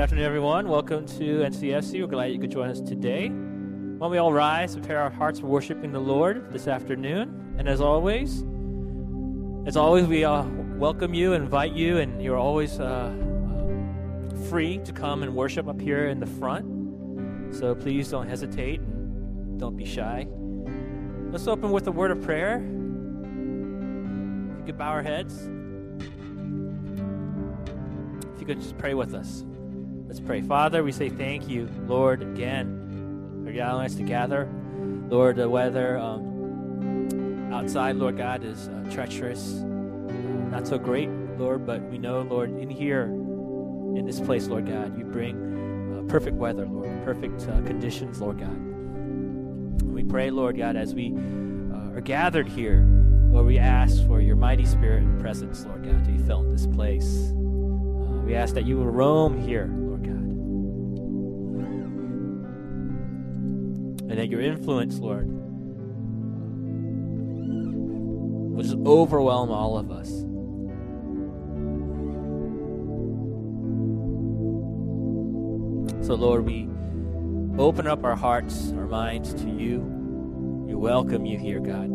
good afternoon, everyone. Welcome to NCFC. We're glad you could join us today. Why don't we all rise, prepare our hearts for worshiping the Lord this afternoon? And as always, as always, we uh, welcome you, invite you, and you're always uh, uh, free to come and worship up here in the front. So please don't hesitate and don't be shy. Let's open with a word of prayer. If you could bow our heads. If you could just pray with us. Let's pray. Father, we say thank you, Lord, again, for allowing us to gather. Lord, the weather um, outside, Lord God, is uh, treacherous, not so great, Lord, but we know, Lord, in here, in this place, Lord God, you bring uh, perfect weather, Lord, perfect uh, conditions, Lord God. We pray, Lord God, as we uh, are gathered here, Lord, we ask for your mighty spirit and presence, Lord God, to be felt in this place. Uh, we ask that you will roam here, And that your influence, Lord, will just overwhelm all of us. So, Lord, we open up our hearts, our minds to you. We welcome you here, God.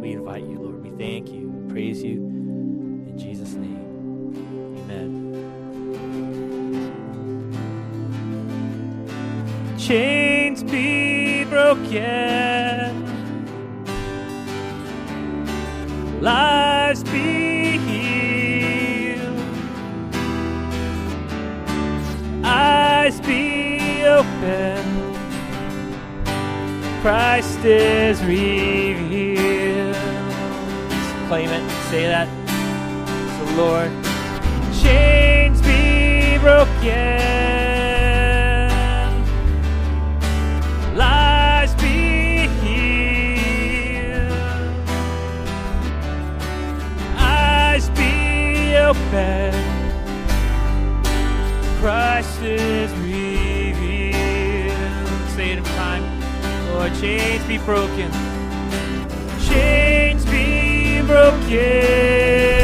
We invite you, Lord. We thank you, praise you. In Jesus' name, Chains be broken, lives be healed, eyes be open. Christ is revealed. Claim it, say that. So, Lord, chains be broken, Christ is revealed. Say it in time. Lord, chains be broken. Chains be broken.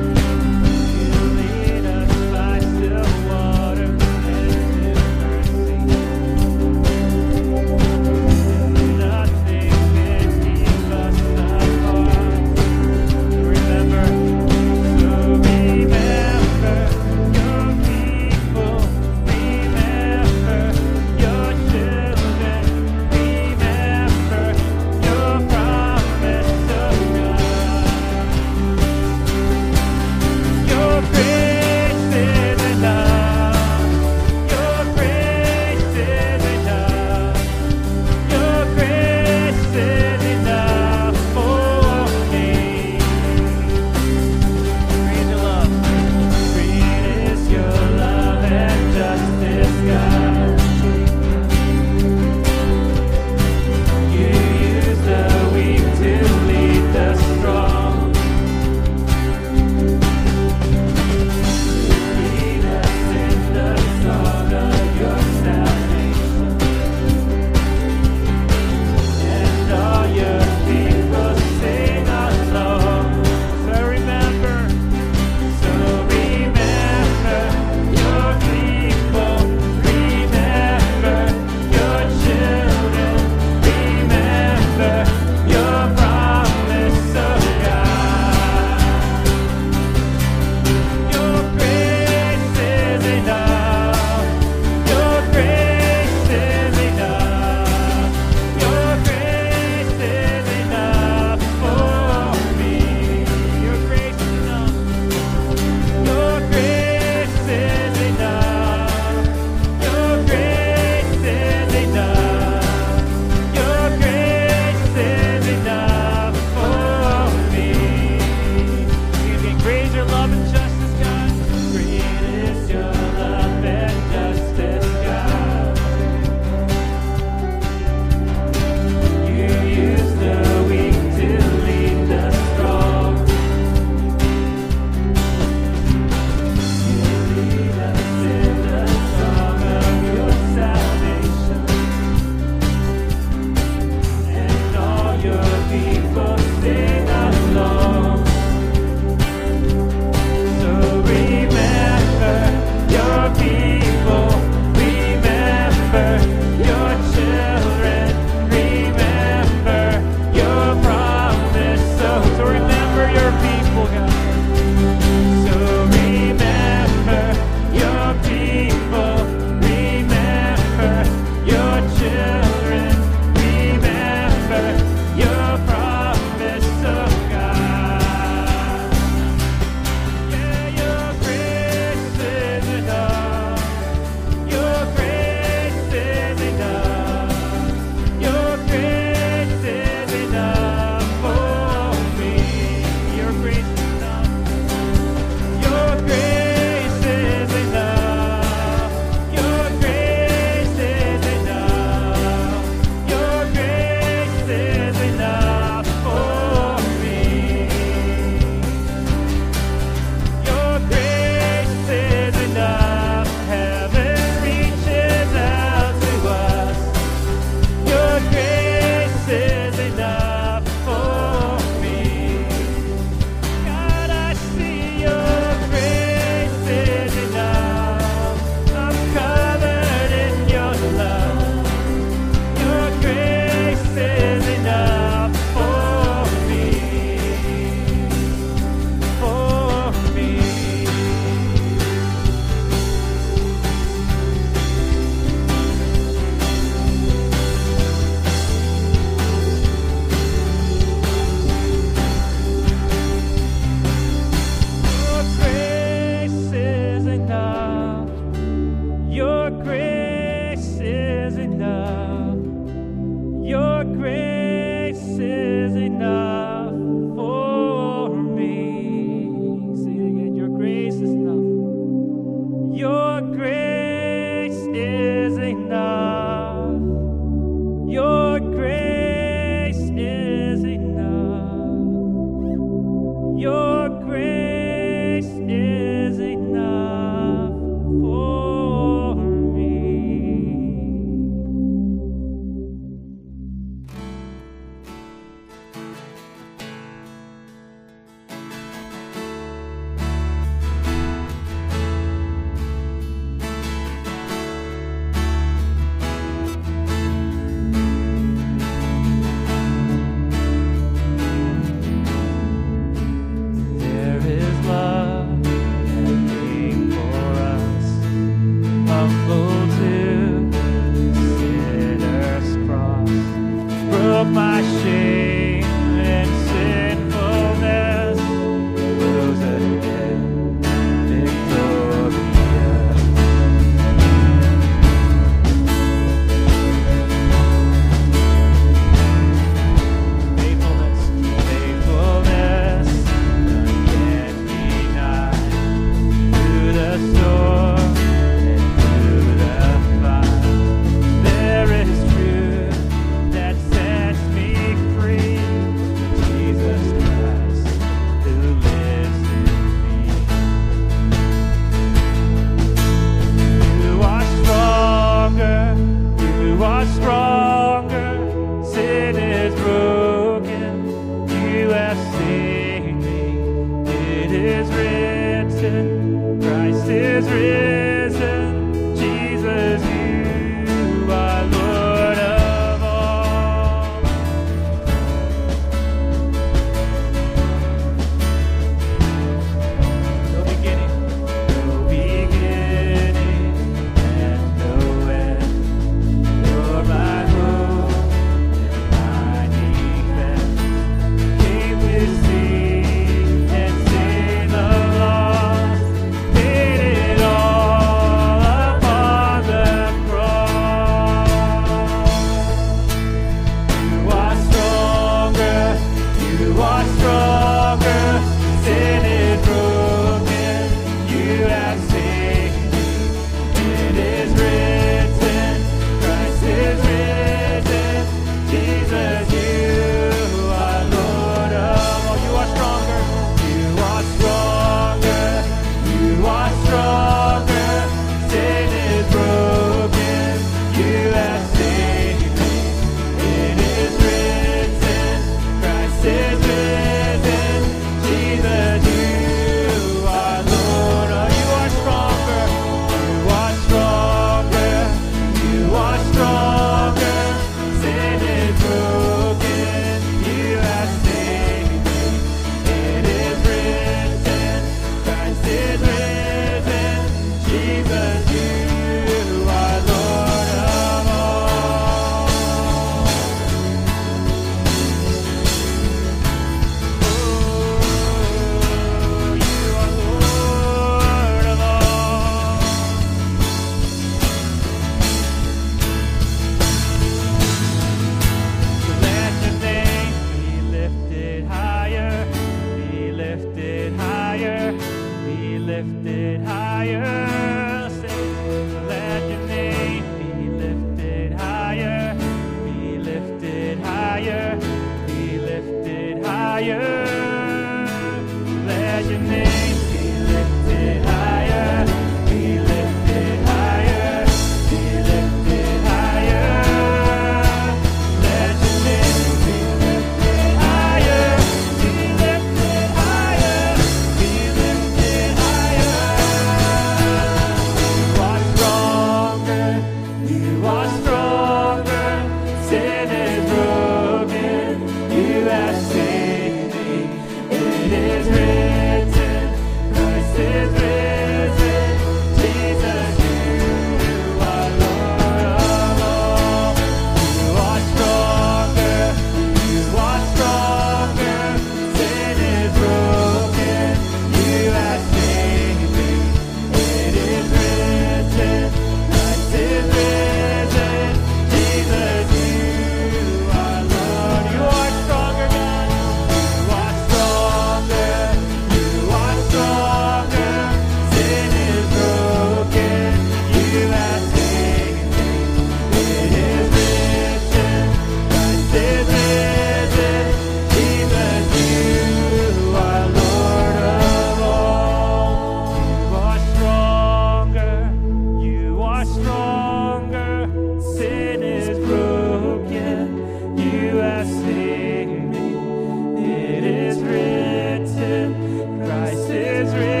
It's real.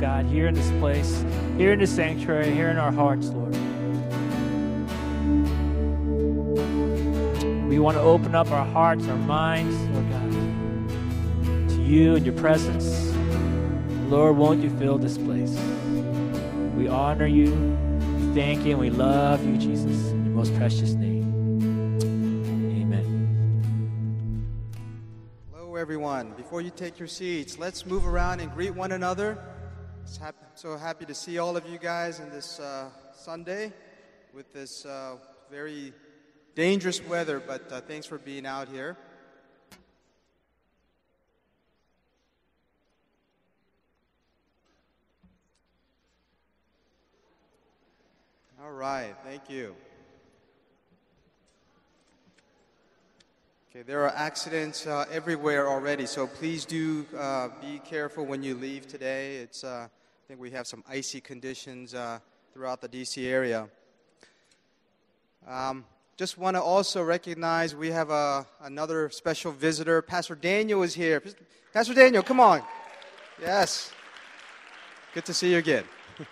God, here in this place, here in this sanctuary, here in our hearts, Lord. We want to open up our hearts, our minds, Lord God, to you and your presence. Lord, won't you fill this place? We honor you, we thank you, and we love you, Jesus, in your most precious name. Amen. Hello, everyone. Before you take your seats, let's move around and greet one another. So happy to see all of you guys in this uh, Sunday with this uh, very dangerous weather, but uh, thanks for being out here. All right, thank you. Okay, there are accidents uh, everywhere already, so please do uh, be careful when you leave today. It's, uh, think we have some icy conditions uh, throughout the DC area. Um, just want to also recognize we have a, another special visitor. Pastor Daniel is here. Pastor Daniel, come on. Yes. Good to see you again.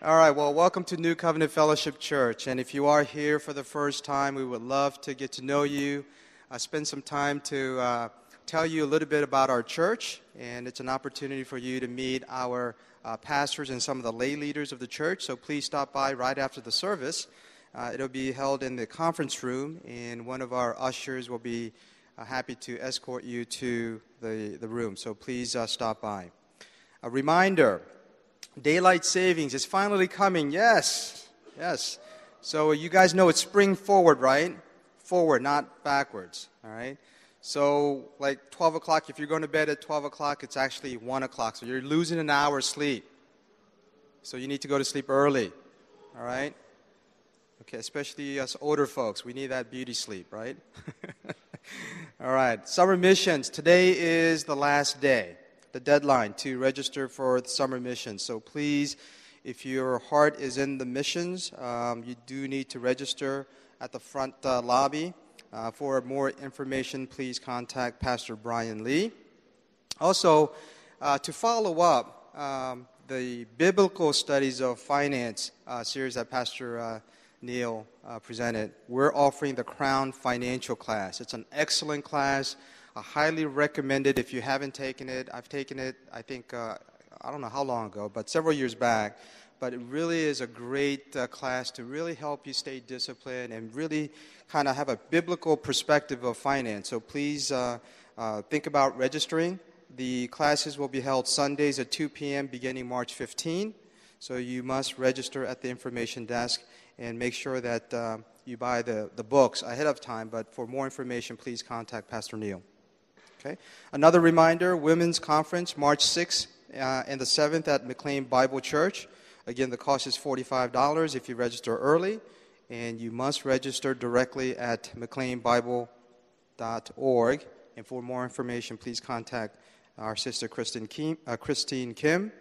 All right, well, welcome to New Covenant Fellowship Church. And if you are here for the first time, we would love to get to know you, uh, spend some time to uh, tell you a little bit about our church. And it's an opportunity for you to meet our uh, pastors and some of the lay leaders of the church. So please stop by right after the service. Uh, it'll be held in the conference room, and one of our ushers will be uh, happy to escort you to the, the room. So please uh, stop by. A reminder daylight savings is finally coming. Yes, yes. So you guys know it's spring forward, right? Forward, not backwards. All right. So, like 12 o'clock, if you're going to bed at 12 o'clock, it's actually 1 o'clock. So you're losing an hour's sleep. So you need to go to sleep early. All right? Okay, especially us older folks, we need that beauty sleep, right? All right, summer missions. Today is the last day, the deadline to register for the summer missions. So please, if your heart is in the missions, um, you do need to register at the front uh, lobby. Uh, for more information, please contact Pastor Brian Lee. Also, uh, to follow up um, the biblical studies of finance uh, series that Pastor uh, Neil uh, presented, we're offering the Crown Financial class. It's an excellent class. I highly recommend it if you haven't taken it. I've taken it, I think, uh, I don't know how long ago, but several years back. But it really is a great uh, class to really help you stay disciplined and really kind of have a biblical perspective of finance. So please uh, uh, think about registering. The classes will be held Sundays at 2 p.m. beginning March 15. So you must register at the information desk and make sure that uh, you buy the, the books ahead of time. But for more information, please contact Pastor Neil. Okay. Another reminder: Women's Conference, March 6th uh, and the 7th at McLean Bible Church. Again, the cost is $45 if you register early, and you must register directly at mcleanbible.org. And for more information, please contact our sister Christine Kim. Uh, Christine Kim.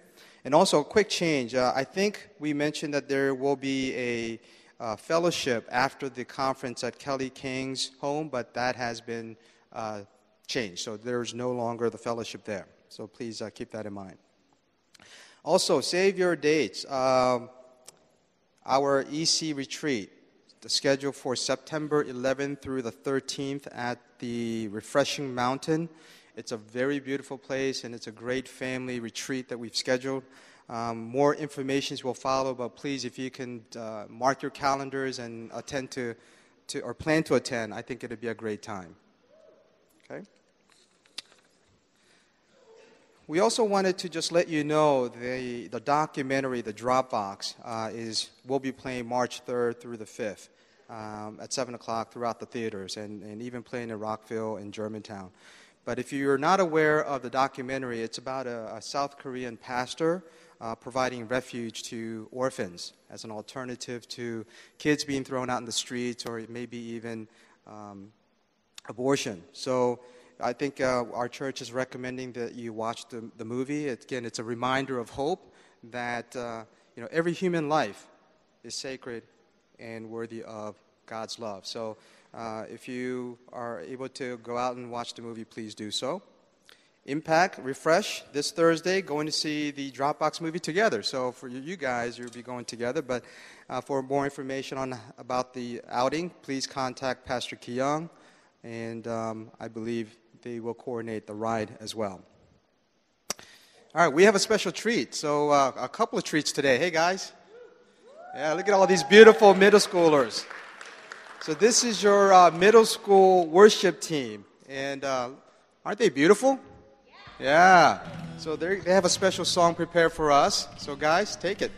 And also, a quick change. Uh, I think we mentioned that there will be a uh, fellowship after the conference at Kelly King's home, but that has been uh, changed. So there's no longer the fellowship there. So please uh, keep that in mind. Also, save your dates. Um, our EC retreat, the schedule for September 11th through the 13th at the Refreshing Mountain. It's a very beautiful place, and it's a great family retreat that we've scheduled. Um, more information will follow, but please, if you can uh, mark your calendars and attend to, to, or plan to attend, I think it'd be a great time. Okay? We also wanted to just let you know the, the documentary, The Drop Box, uh, is will be playing March 3rd through the 5th um, at 7 o'clock throughout the theaters and, and even playing in Rockville and Germantown. But if you're not aware of the documentary, it's about a, a South Korean pastor uh, providing refuge to orphans as an alternative to kids being thrown out in the streets or maybe even um, abortion. So I think uh, our church is recommending that you watch the, the movie. It, again, it's a reminder of hope that uh, you know every human life is sacred and worthy of God's love. So uh, if you are able to go out and watch the movie, please do so. Impact, Refresh, this Thursday, going to see the Drop Box movie together. So for you guys, you'll be going together. But uh, for more information on about the outing, please contact Pastor Kyung, and um, I believe they will coordinate the ride as well. All right, we have a special treat. So uh, a couple of treats today. Hey guys, yeah, look at all these beautiful middle schoolers. So this is your uh, middle school worship team, and uh, aren't they beautiful? Yeah. So they have a special song prepared for us. So, guys, take it.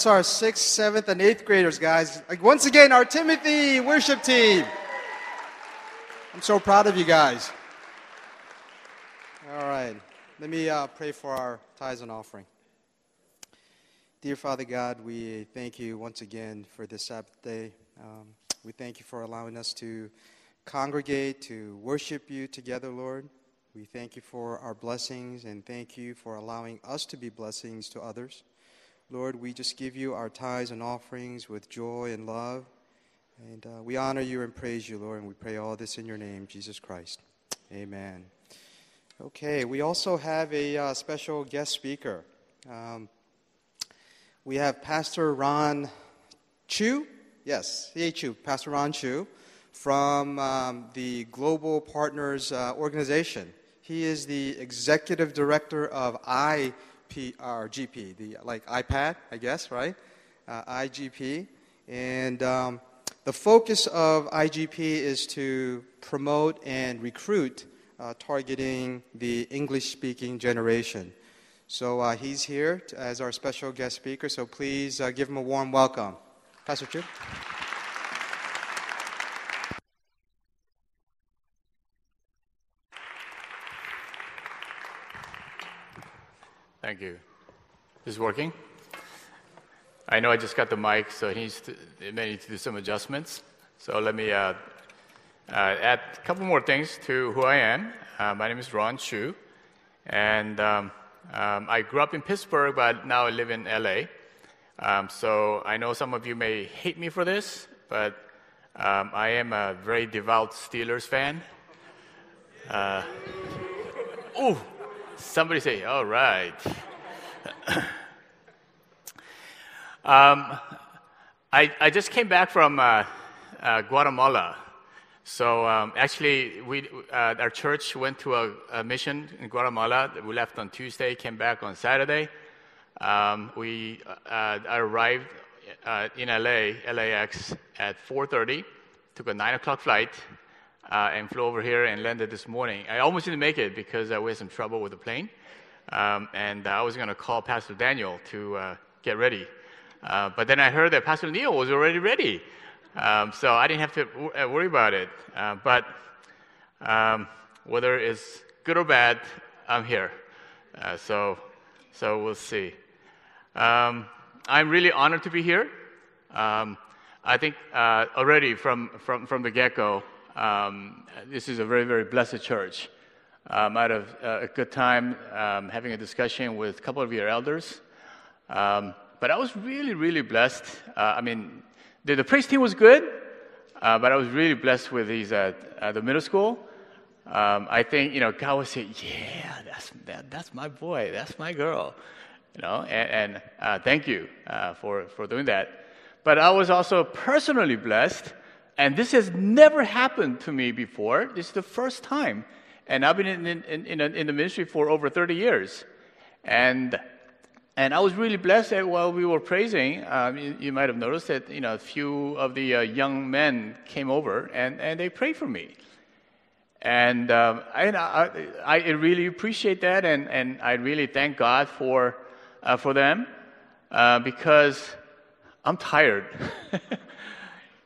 That's our sixth, seventh, and eighth graders, guys. Like, once again, our Timothy worship team. I'm so proud of you guys. All right. Let me uh, pray for our tithes and offering. Dear Father God, we thank you once again for this Sabbath day. Um, we thank you for allowing us to congregate, to worship you together, Lord. We thank you for our blessings and thank you for allowing us to be blessings to others. Lord, we just give you our tithes and offerings with joy and love. And uh, we honor you and praise you, Lord, and we pray all this in your name, Jesus Christ. Amen. Okay, we also have a uh, special guest speaker. Um, we have Pastor Ron Chu. Yes, C.A. Chu, Pastor Ron Chu from um, the Global Partners uh, Organization. He is the executive director of IPRGP, the like iPad, I guess, right? Uh, IGP, and um, the focus of IGP is to promote and recruit, uh, targeting the English-speaking generation. So uh, he's here as our special guest speaker. So please uh, give him a warm welcome, Pastor Chu. Thank you. Is working? I know I just got the mic, so it, needs to, it may need to do some adjustments. So let me uh, uh, add a couple more things to who I am. Uh, my name is Ron Chu, and um, um, I grew up in Pittsburgh, but now I live in LA. Um, so I know some of you may hate me for this, but um, I am a very devout Steelers fan. Uh, oh, somebody say, all right. um, I, I just came back from uh, uh, Guatemala. So um, actually, we, uh, our church went to a, a, mission in Guatemala. We left on Tuesday, came back on Saturday. Um, we uh, arrived uh, in LA, LAX, at 4:30. Took a nine o'clock flight uh, and flew over here and landed this morning. I almost didn't make it because we had some trouble with the plane. Um, and I was going to call Pastor Daniel to uh, get ready. Uh, but then I heard that Pastor Neil was already ready. Um, so I didn't have to w- uh, worry about it. Uh, but um, whether it's good or bad, I'm here. Uh, so, so we'll see. Um, I'm really honored to be here. Um, I think uh, already from, from, from the get go, um, this is a very, very blessed church um, I had a, a good time um, having a discussion with a couple of your elders. Um, but I was really, really blessed. Uh, I mean, the, the, praise team was good, uh, but I was really blessed with these at, the middle school. Um, I think, you know, God would say, yeah, that's, that, that's my boy, that's my girl. You know, and, and uh, thank you uh, for, for doing that. But I was also personally blessed, and this has never happened to me before. This is the first time and I've been in, in, in, in, the ministry for over 30 years. And, and I was really blessed that while we were praising, um, you, you, might have noticed that you know, a few of the uh, young men came over and, and they prayed for me. And um, I, I, I, really appreciate that, and, and I really thank God for, uh, for them uh, because I'm tired.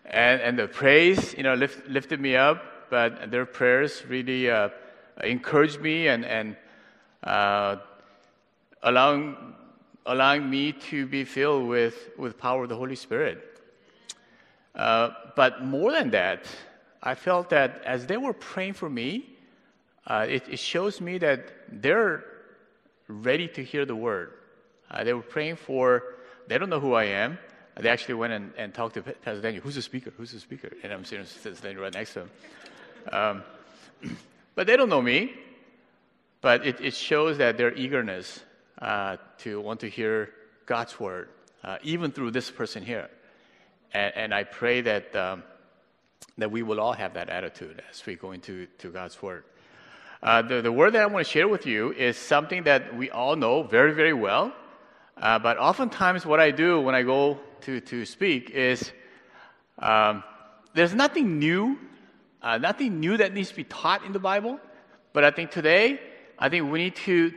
and, and the praise, you know, lift, lifted me up, but their prayers really uh, encouraged me and, and uh, allowing, allowing me to be filled with, with power of the Holy Spirit. Uh, but more than that, I felt that as they were praying for me, uh, it, it, shows me that they're ready to hear the word. Uh, they were praying for, they don't know who I am. They actually went and, and talked to Pastor Daniel, who's the speaker? Who's the speaker? And I'm sitting, sitting right next to him. Um, but they don't know me. But it, it shows that their eagerness uh, to want to hear God's word, uh, even through this person here. And, and I pray that, um, that we will all have that attitude as we go into to God's word. Uh, the, the word that I want to share with you is something that we all know very, very well. Uh, but oftentimes, what I do when I go to, to speak is um, there's nothing new uh, nothing new that needs to be taught in the Bible, but I think today, I think we need to,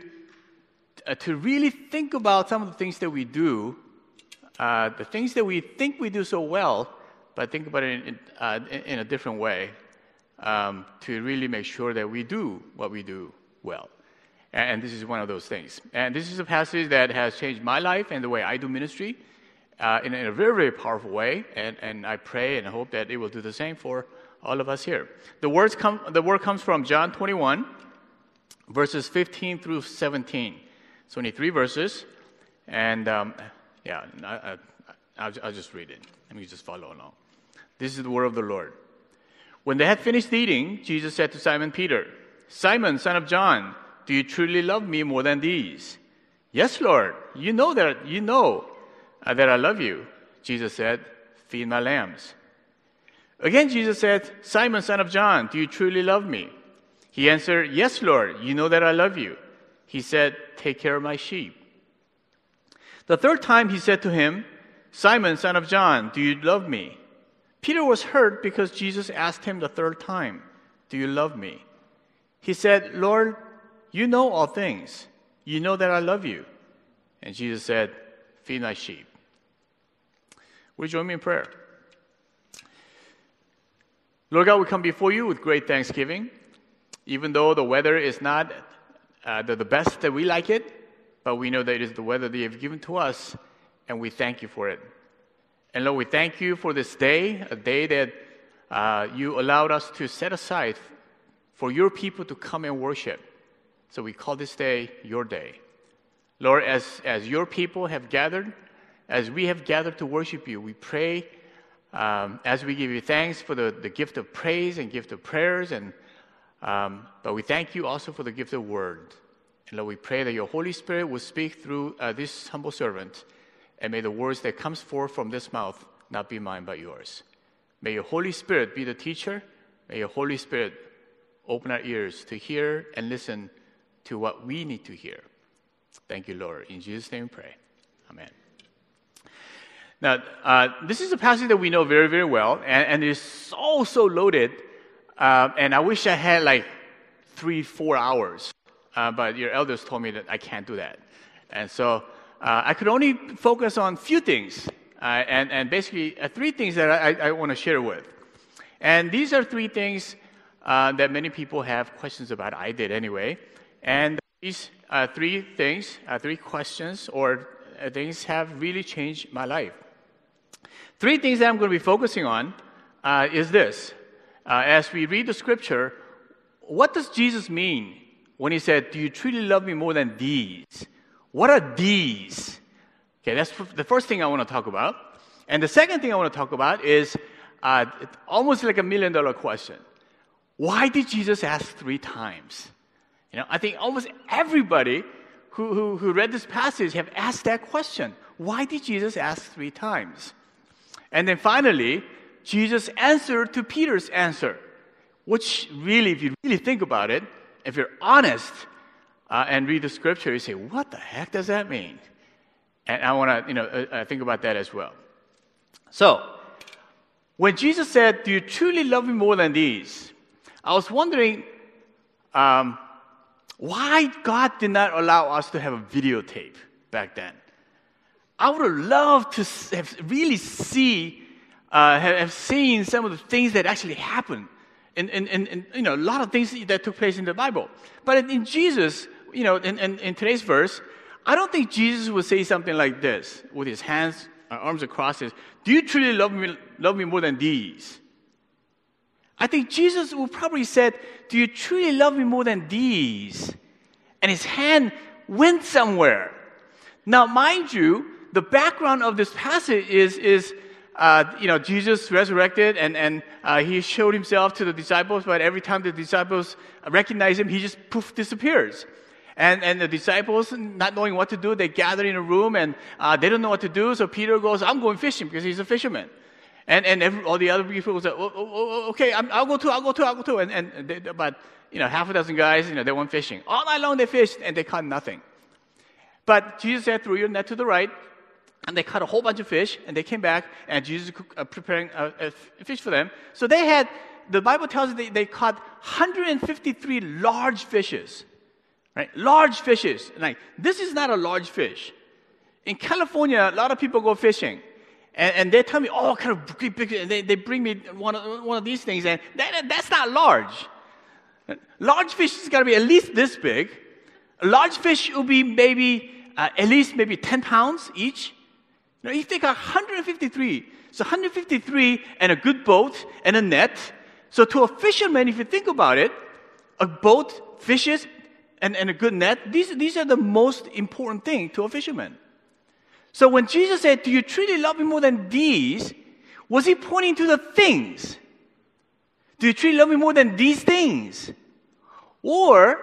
uh, to really think about some of the things that we do uh, the things that we think we do so well, but think about it in, uh, in a different way um, to really make sure that we do what we do well. And this is one of those things. And this is a passage that has changed my life and the way I do ministry uh, in, a very, very powerful way. And, and I pray and hope that it will do the same for all of us here. The, words come, the word comes from John 21, verses 15 through 17. 23 verses. And um, yeah, I, I, will just read it. Let me just follow along. This is the word of the Lord. When they had finished eating, Jesus said to Simon Peter, Simon, son of John, do you truly love me more than these? Yes, Lord. You know that you know that I love you. Jesus said, Feed my lambs. Again, Jesus said, Simon, son of John, do you truly love me? He answered, Yes, Lord. You know that I love you. He said, Take care of my sheep. The third time he said to him, Simon, son of John, do you love me? Peter was hurt because Jesus asked him the third time, Do you love me? He said, Lord, you know all things. You know that I love you. And Jesus said, Feed my sheep. Will you join me in prayer? Lord God, we come before you with great thanksgiving. Even though the weather is not uh, the, the best that we like it, but we know that it is the weather that you have given to us, and we thank you for it. And Lord, we thank you for this day, a day that uh, you allowed us to set aside for your people to come and worship. So we call this day your day. Lord, as, as your people have gathered, as we have gathered to worship you, we pray um, as we give you thanks for the, the gift of praise and gift of prayers, and, um, but we thank you also for the gift of word. And Lord, we pray that your Holy Spirit will speak through uh, this humble servant, and may the words that comes forth from this mouth not be mine but yours. May your Holy Spirit be the teacher. May your Holy Spirit open our ears to hear and listen to what we need to hear. Thank you, Lord. In Jesus' name we pray. Amen. Now, uh, this is a passage that we know very, very well, and, and it is so, so loaded. Uh, and I wish I had like three, four hours, uh, but your elders told me that I can't do that. And so uh, I could only focus on a few things, uh, and, and basically uh, three things that I, I want to share with. And these are three things that many people have questions about. I did anyway. And these uh, three things, uh, three questions or uh, things have really changed my life. Three things that I'm going to be focusing on uh, is this. Uh, as we read the scripture, what does Jesus mean when he said, Do you truly love me more than these? What are these? Okay, that's the first thing I want to talk about. And the second thing I want to talk about is uh, almost like a million dollar question. Why did Jesus ask three times? You know, I think almost everybody who, who, who read this passage have asked that question. Why did Jesus ask three times? And then finally, Jesus answered to Peter's answer, which really, if you really think about it, if you're honest uh, and read the scripture, you say, what the heck does that mean? And I want to, you know, uh, uh, think about that as well. So, when Jesus said, "Do you truly love me more than these?" I was wondering, um, why God did not allow us to have a videotape back then. I would have loved to have really see, uh, have seen some of the things that actually happened. And, and, and, you know, a lot of things that took place in the Bible. But in Jesus, you know, in, in, in today's verse, I don't think Jesus would say something like this with his hands, uh, arms across his, do you truly love me, love me more than these? I think Jesus would probably said, Do you truly love me more than these? And his hand went somewhere. Now, mind you, the background of this passage is, is uh, you know, Jesus resurrected and, and uh, he showed himself to the disciples, but every time the disciples recognize him, he just poof disappears. And, and the disciples, not knowing what to do, they gather in a room and uh, they don't know what to do. So Peter goes, I'm going fishing because he's a fisherman. And, and every, all the other people will say, oh, oh, oh, okay, i will go too, I'll go too, I'll go too. And, and they, but, you know, half a dozen guys, you know, they went fishing. All night long they fished and they caught nothing. But Jesus said, throw your net to the right. And they caught a whole bunch of fish and they came back and Jesus uh, preparing a, a, fish for them. So they had, the Bible tells us they, they caught 153 large fishes. Right? Large fishes. Like, this is not a large fish. in California, a lot of people go fishing. And, and they tell me, oh, kind of big, and they, they bring me one of, one of these things, and that, that's not large. Large fish is got to be at least this big. Large fish will be maybe uh, at least maybe 10 pounds each. You think 153. So 153 and a good boat and a net. So to a fisherman, if you think about it, a boat, fishes, and, and a good net, these, these are the most important thing to a fisherman. So when Jesus said, Do you truly love me more than these? Was he pointing to the things? Do you truly love me more than these things? Or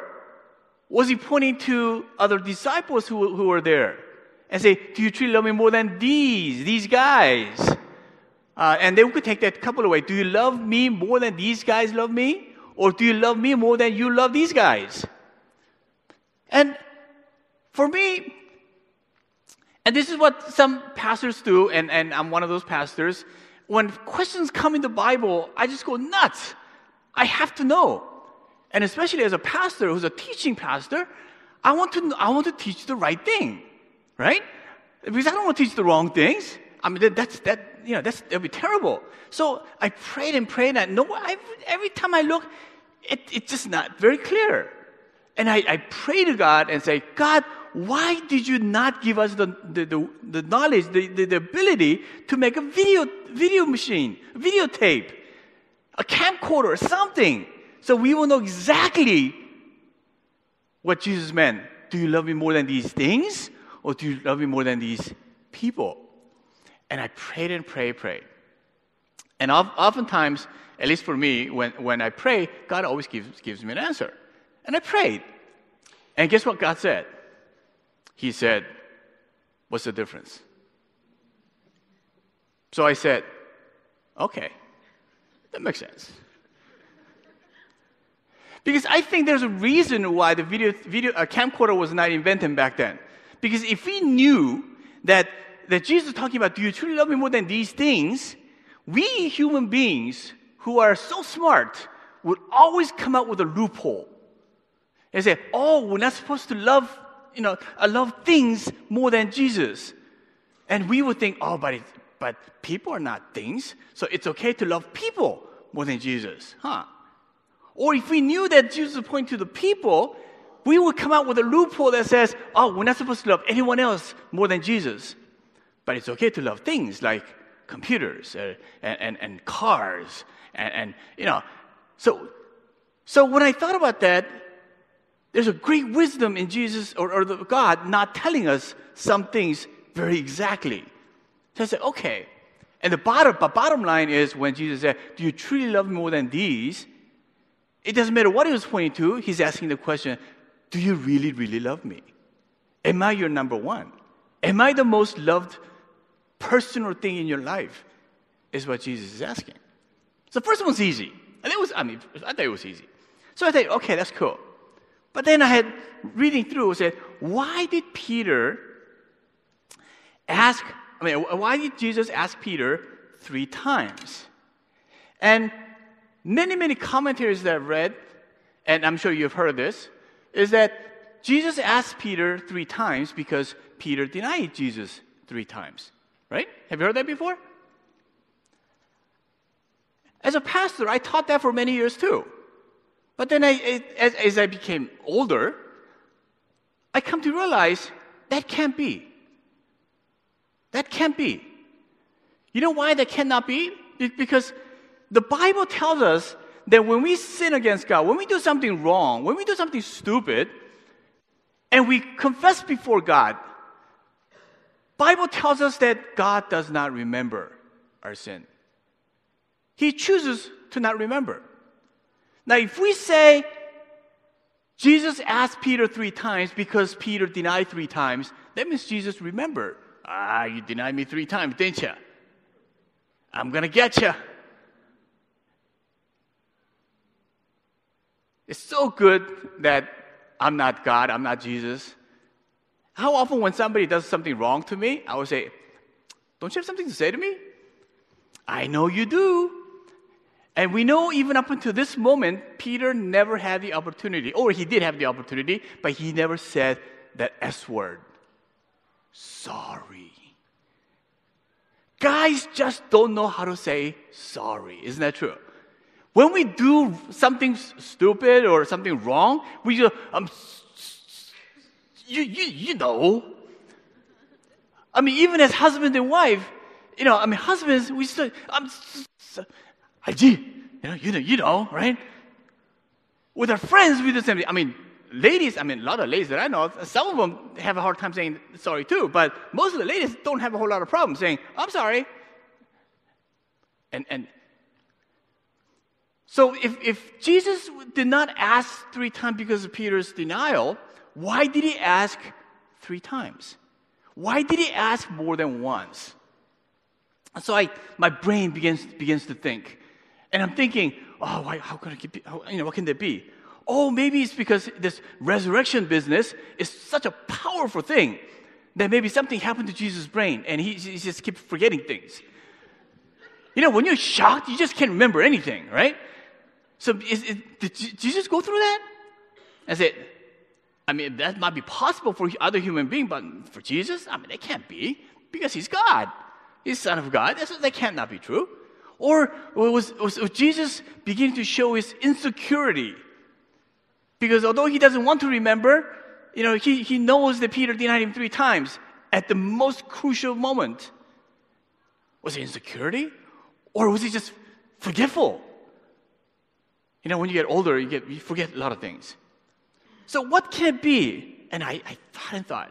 was he pointing to other disciples who, who were there and say, Do you truly love me more than these, these guys? Uh, and then we could take that couple of ways. Do you love me more than these guys love me? Or do you love me more than you love these guys? And for me, and this is what some pastors do, and, and I'm one of those pastors. When questions come in the Bible, I just go nuts. I have to know. And especially as a pastor who's a teaching pastor, I want to, I want to teach the right thing, right? Because I don't want to teach the wrong things. I mean, that, that's, that, you know, that's, that'd be terrible. So I prayed and prayed, and no, I, every time I look, it, it's just not very clear. And I, I pray to God and say, God, why did you not give us the, the, the, the knowledge, the, the, the, ability to make a video, video machine, videotape, a camcorder, or something, so we will know exactly what Jesus meant. Do you love me more than these things, or do you love me more than these people? And I prayed and prayed, and prayed. And oftentimes, at least for me, when, when I pray, God always gives, gives me an answer. And I prayed. And guess what God said? He said, What's the difference? So I said, Okay, that makes sense. Because I think there's a reason why the video, video uh, camcorder was not invented back then. Because if we knew that, that Jesus is talking about, do you truly love me more than these things? We human beings who are so smart would always come up with a loophole and say, oh, we're not supposed to love you know, I love things more than Jesus. And we would think, oh, but, it, but people are not things, so it's okay to love people more than Jesus, huh? Or if we knew that Jesus would point to the people, we would come out with a loophole that says, oh, we're not supposed to love anyone else more than Jesus. But it's okay to love things like computers uh, and, and, and, cars and, and, you know. So, so when I thought about that, there's a great wisdom in Jesus or, or the God not telling us some things very exactly. So I said, okay. And the bottom, but bottom line is when Jesus said, Do you truly love me more than these? It doesn't matter what he was pointing to, he's asking the question, Do you really, really love me? Am I your number one? Am I the most loved person or thing in your life? Is what Jesus is asking. So the first one's easy. And it was, I mean, I thought it was easy. So I thought, okay, that's cool. But then I had reading through said, why did Peter ask, I mean, why did Jesus ask Peter three times? And many, many commentaries that I've read, and I'm sure you've heard this, is that Jesus asked Peter three times because Peter denied Jesus three times. Right? Have you heard that before? As a pastor, I taught that for many years too. But then, I, as, as I became older, I come to realize that can't be. That can't be. You know why that cannot be? Because the Bible tells us that when we sin against God, when we do something wrong, when we do something stupid, and we confess before God, Bible tells us that God does not remember our sin. He chooses to not remember. Now, if we say Jesus asked Peter three times because Peter denied three times, that means Jesus remembered. Ah, you denied me three times, didn't you? I'm going to get you. It's so good that I'm not God, I'm not Jesus. How often, when somebody does something wrong to me, I would say, Don't you have something to say to me? I know you do. And we know even up until this moment, Peter never had the opportunity, or he did have the opportunity, but he never said that S word. sorry. Guys just don't know how to say sorry. Isn't that true? When we do something stupid or something wrong, we just, um, you, you, you know. I mean, even as husband and wife, you know, I mean, husbands, we still, I'm, 알지? You know, you know, you know, right? With our friends, we do the same thing. I mean, ladies, I mean, a lot of ladies that I know, some of them have a hard time saying sorry too, but most of the ladies don't have a whole lot of problem saying, I'm sorry. And, and so if, if Jesus did not ask three times because of Peter's denial, why did he ask three times? Why did he ask more than once? So I, my brain begins, begins to think. And I'm thinking, oh, why, how could it be? How, you know, what can that be? Oh, maybe it's because this resurrection business is such a powerful thing that maybe something happened to Jesus' brain and he, he just keeps forgetting things. You know, when you're shocked, you just can't remember anything, right? So is, is, did Jesus go through that? I said, I mean, that might be possible for other human beings, but for Jesus, I mean, it can't be because he's God. He's Son of God. That cannot be true. Or was, was, was Jesus beginning to show his insecurity? Because although he doesn't want to remember, you know, he, he knows that Peter denied him three times at the most crucial moment. Was it insecurity? Or was he just forgetful? You know, when you get older, you, get, you forget a lot of things. So what can it be? And I, I thought and thought.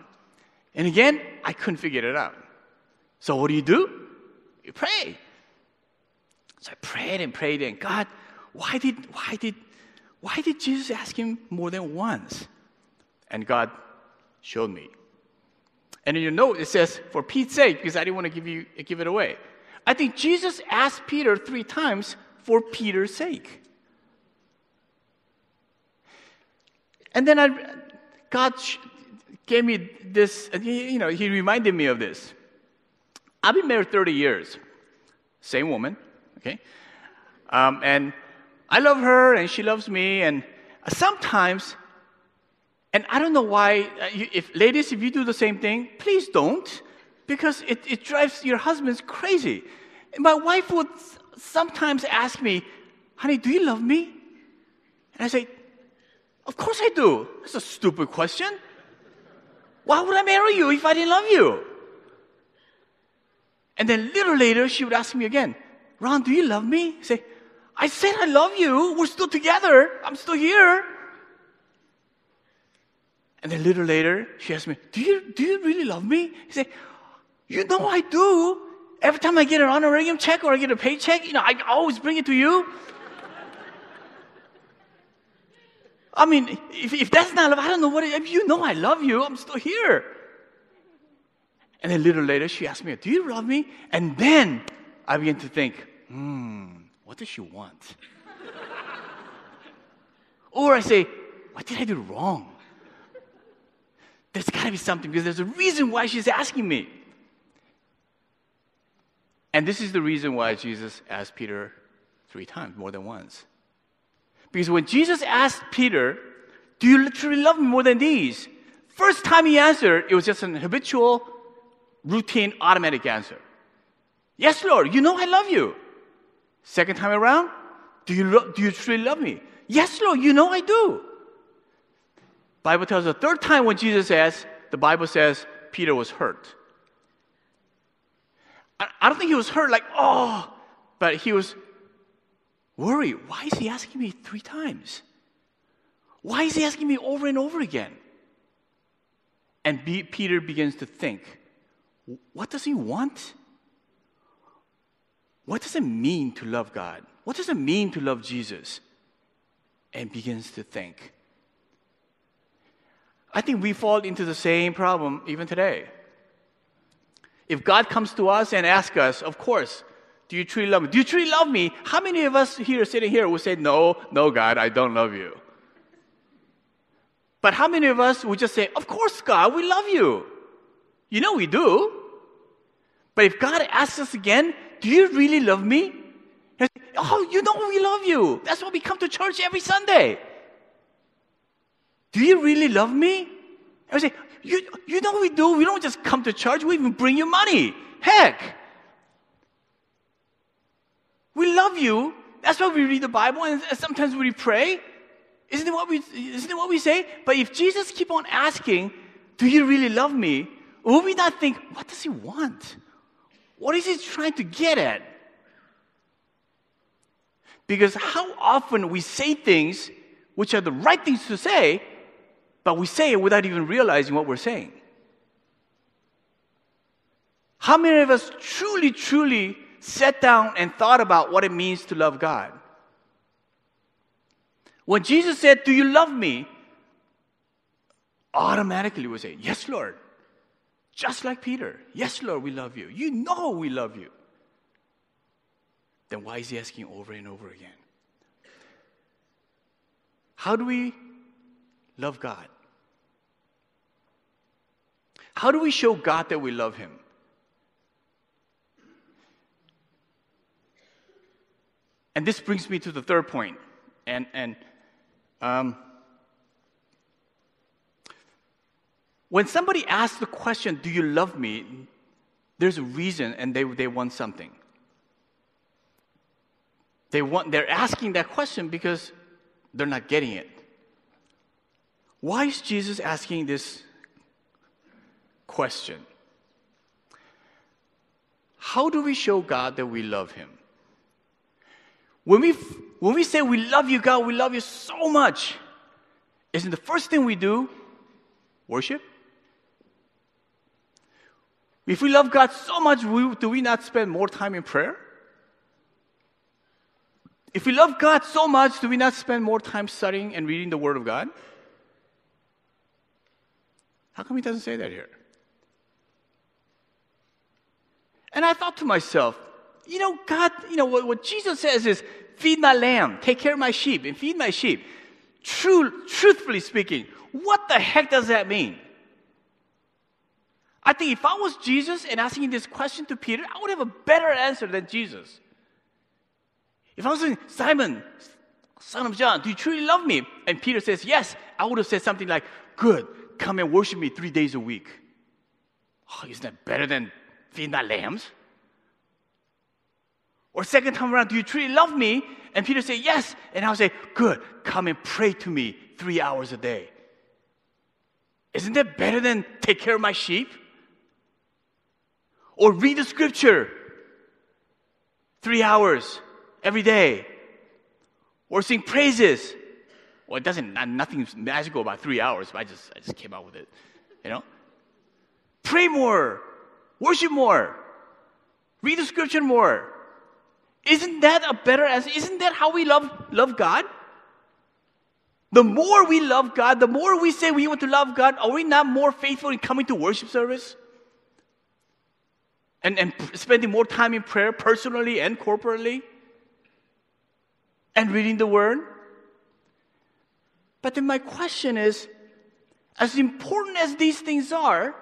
And again, I couldn't figure it out. So what do you do? You pray. So I prayed and prayed and God, why did why did why did Jesus ask him more than once? And God showed me. And in your note it says, for Pete's sake, because I didn't want to give you give it away. I think Jesus asked Peter three times for Peter's sake. And then I, God gave me this, you know, He reminded me of this. I've been married 30 years, same woman, okay? Um, and I love her and she loves me, and sometimes, and I don't know why, uh, if ladies, if you do the same thing, please don't, because it, it drives your husbands crazy. And my wife would sometimes ask me, honey, do you love me? And I say, of course I do. That's a stupid question. Why would I marry you if I didn't love you? And then a little later, she would ask me again, Ron, do you love me? I say, I said I love you. We're still together. I'm still here. And then a little later, she asked me, do you, do you really love me? I say, you know I do. Every time I get an honorarium check or I get a paycheck, you know, I always bring it to you. I mean, if, if that's not love, I don't know what it. You know I love you. I'm still here. And a little later, she asked me, Do you love me? And then I began to think, Hmm, what does she want? or I say, What did I do wrong? There's got to be something because there's a reason why she's asking me. And this is the reason why Jesus asked Peter three times, more than once. Because when Jesus asked Peter, Do you literally love me more than these? First time he answered, it was just an habitual, routine, automatic answer. Yes, Lord, you know I love you. Second time around, do you, lo- do you truly love me? Yes, Lord, you know I do. Bible tells the third time when Jesus asked, the Bible says Peter was hurt. I, I don't think he was hurt like, oh, but he was worried. Why is he asking me three times? Why is he asking me over and over again? And be, Peter begins to think, what does he want? What does it mean to love God? What does it mean to love Jesus? And begins to think. I think we fall into the same problem even today. If God comes to us and asks us, of course, do you truly love me? Do you truly love me? How many of us here sitting here will say, No, no, God, I don't love you? But how many of us would just say, Of course, God, we love you? You know we do. But if God asks us again, Do you really love me? Oh, you know we love you. That's why we come to church every Sunday. Do you really love me? We say, you, you know we do? We don't just come to church, we even bring you money. Heck. We love you. That's why we read the Bible and sometimes we pray. Isn't it what we, isn't it what we say? But if Jesus keep on asking, do you really love me? Will we not think, what does he want? What is he trying to get at? Because how often we say things which are the right things to say, but we say it without even realizing what we're saying. How many of us truly, truly sat down and thought about what it means to love God? When Jesus said, Do you love me? Automatically we say, Yes, Lord. Just like Peter. Yes, Lord, we love you. You know we love you. Then why is he asking over and over again? How do we love God? How do we show God that we love Him? And this brings me to the third point. And, and um, when somebody asks the question, Do you love me? there's a reason and they, they want something. They want, they're asking that question because they're not getting it. Why is Jesus asking this question? How do we show God that we love Him? When we, when we say we love you, God, we love you so much, isn't the first thing we do worship? If we love God so much, do we not spend more time in prayer? If we love God so much, do we not spend more time studying and reading the Word of God? How come He doesn't say that here? And I thought to myself, you know, God, you know, what, what Jesus says is, feed my lamb, take care of my sheep, and feed my sheep. True, truthfully speaking, what the heck does that mean? I think if I was Jesus and asking this question to Peter, I would have a better answer than Jesus. If I was saying, Simon, son of John, do you truly love me? And Peter says, Yes, I would have said something like, Good, come and worship me three days a week. Oh, isn't that better than feeding my lambs? Or second time around, do you truly love me? And Peter say, Yes. And I'll say, Good, come and pray to me three hours a day. Isn't that better than take care of my sheep? Or read the scripture three hours every day or sing praises. Well, it doesn't, nothing magical about three hours, but I just, I just came out with it, you know? Pray more, worship more, read the scripture more. Isn't that a better answer? Isn't that how we love, love God? The more we love God, the more we say we want to love God, are we not more faithful in coming to worship service? And, and spending more time in prayer personally and corporately? and reading the word. But then my question is as important as these things are,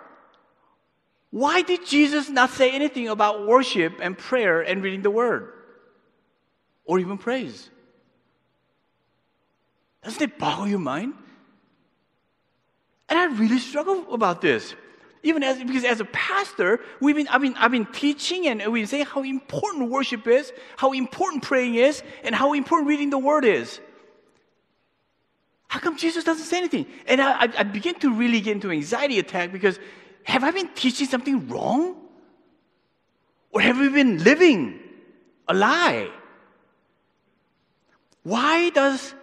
why did Jesus not say anything about worship and prayer and reading the word? Or even praise? Doesn't it boggle your mind? And I really struggle about this. Even as because as a pastor, we've been I've been I've been teaching and we've been saying how important worship is, how important praying is, and how important reading the word is. How come Jesus doesn't say anything? And I, I begin to really get into anxiety attack because have I been teaching something wrong? Or have we been living a lie? Why does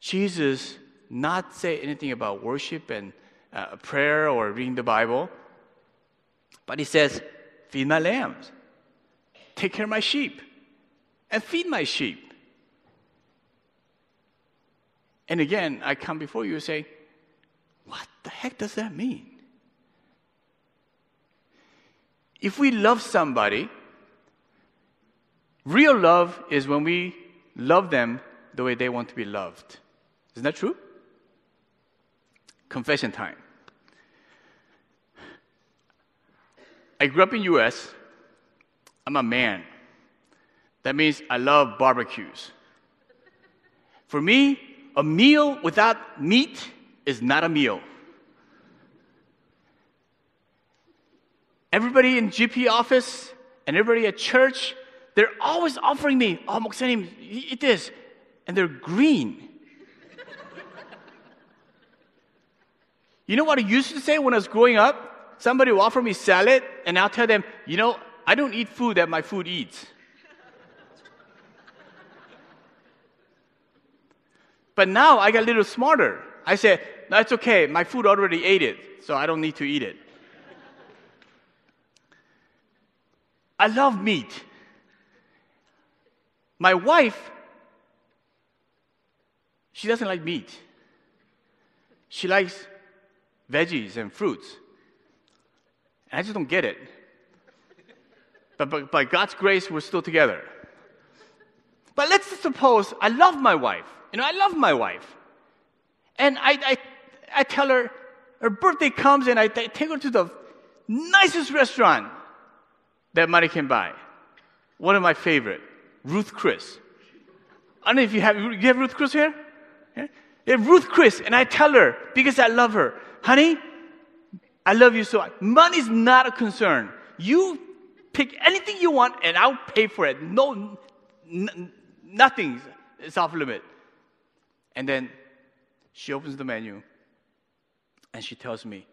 Jesus not say anything about worship and uh, prayer or reading the Bible. But he says, Feed my lambs, take care of my sheep, and feed my sheep. And again, I come before you and say, What the heck does that mean? If we love somebody, real love is when we love them the way they want to be loved. Isn't that true? confession time. I grew up in U.S. I'm a man. That means I love barbecues. For me, a meal without meat is not a meal. Everybody in GP office and everybody at church, they're always offering me, oh, Moksanim, eat this. And they're green. You know what I used to say when I was growing up? Somebody will offer me salad, and I'll tell them, you know, I don't eat food that my food eats. but now I got a little smarter. I said, that's okay, my food already ate it, so I don't need to eat it. I love meat. My wife, she doesn't like meat. She likes veggies and fruits. And I just don't get it. But, by God's grace, we're still together. But let's suppose I love my wife. You know, I love my wife. And I, I, I tell her, her birthday comes and I take her to the nicest restaurant that money can buy. One of my favorite, Ruth Chris. I don't know if you have, you have Ruth Chris here? Yeah? yeah, Ruth Chris. And I tell her, because I love her, honey, I love you so much. Money's not a concern. You pick anything you want and I'll pay for it. No, n- nothing is off limit. And then she opens the menu and she tells me,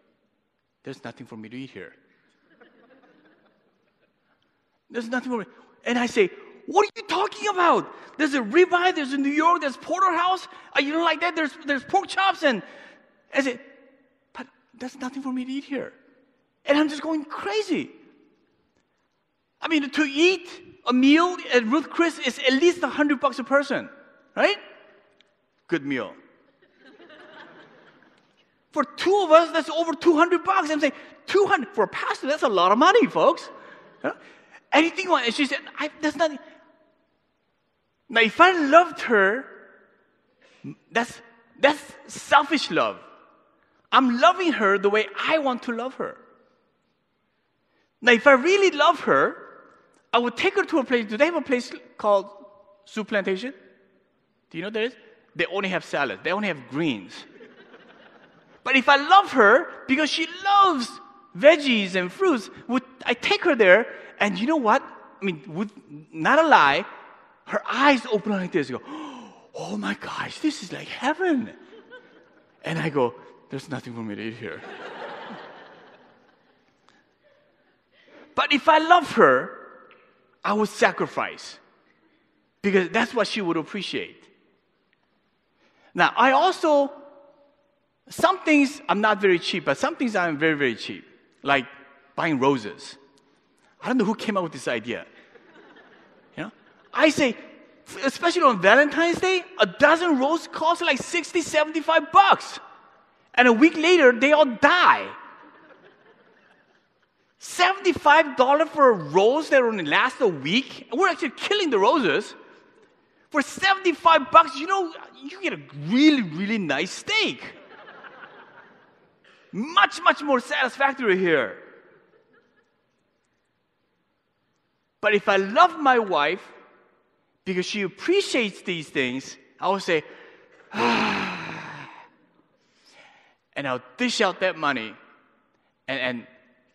there's nothing for me to eat here. There's nothing wrong. And I say, what are you talking about? There's a ribeye, there's a New York, there's porterhouse. Uh, you don't like that? There's, there's pork chops. And I but there's nothing for me to eat here. And I'm just going crazy. I mean, to eat a meal at Ruth Chris is at least 100 bucks a person, right? Good meal. for two of us, that's over 200 bucks. I'm saying, 200 for a pastor, that's a lot of money, folks. Anything you want. And she said, That's nothing. Now, if I loved her, that's, that's selfish love. I'm loving her the way I want to love her. Now, if I really love her, I would take her to a place. Do they have a place called Soup Plantation? Do you know there is? They only have salad, they only have greens. but if I love her because she loves veggies and fruits, would I take her there and you know what? I mean, with, not a lie, her eyes open like this. Go, oh my gosh, this is like heaven. And I go, there's nothing for me to eat here. but if I love her, I would sacrifice because that's what she would appreciate. Now, I also, some things I'm not very cheap, but some things I'm very, very cheap, like buying roses. I don't know who came up with this idea. You know? I say, especially on Valentine's Day, a dozen roses cost like 60, 75 bucks. And a week later, they all die. $75 for a rose that only lasts a week? We're actually killing the roses. For 75 bucks, you know, you get a really, really nice steak. much, much more satisfactory here. But if I love my wife because she appreciates these things, I will say, ah, and I'll dish out that money and, and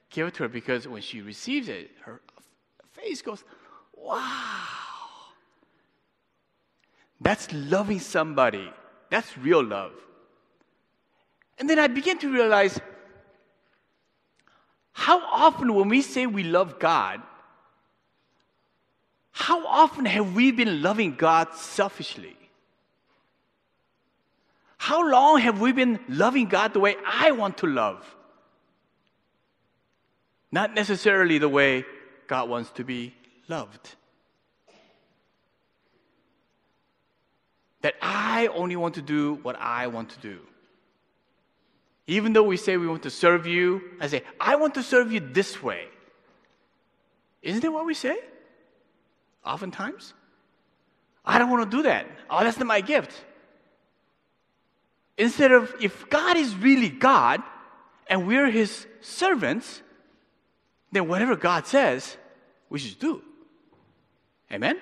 give it to her because when she receives it, her face goes, wow. That's loving somebody. That's real love. And then I begin to realize how often when we say we love God, how often have we been loving God selfishly? How long have we been loving God the way I want to love? Not necessarily the way God wants to be loved. That I only want to do what I want to do. Even though we say we want to serve you, I say, I want to serve you this way. Isn't that what we say? oftentimes. I don't want to do that. Oh, that's not my gift. Instead of, if God is really God and we're his servants, then whatever God says, we should do. Amen?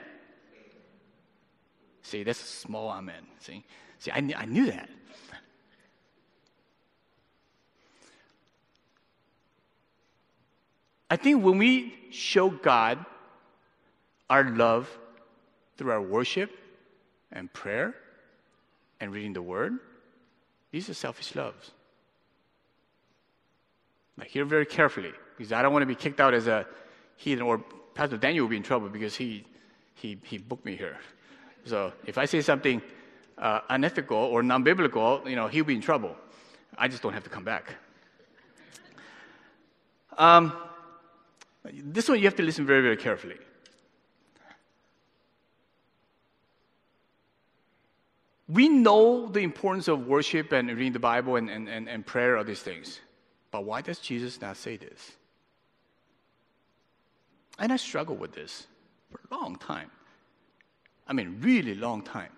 See, that's a small amen. See, see I, I knew that. I think when we show God our love through our worship and prayer and reading the word, these are selfish loves. Now, hear very carefully, because I don't want to be kicked out as a heathen, or Pastor Daniel will be in trouble because he, he, he booked me here. So if I say something uh, unethical or non-biblical, you know, he'll be in trouble. I just don't have to come back. Um, this one you have to listen very, very carefully. We know the importance of worship and reading the Bible and, and, and, and prayer, all these things. But why does Jesus not say this? And I struggled with this for a long time. I mean, really long time.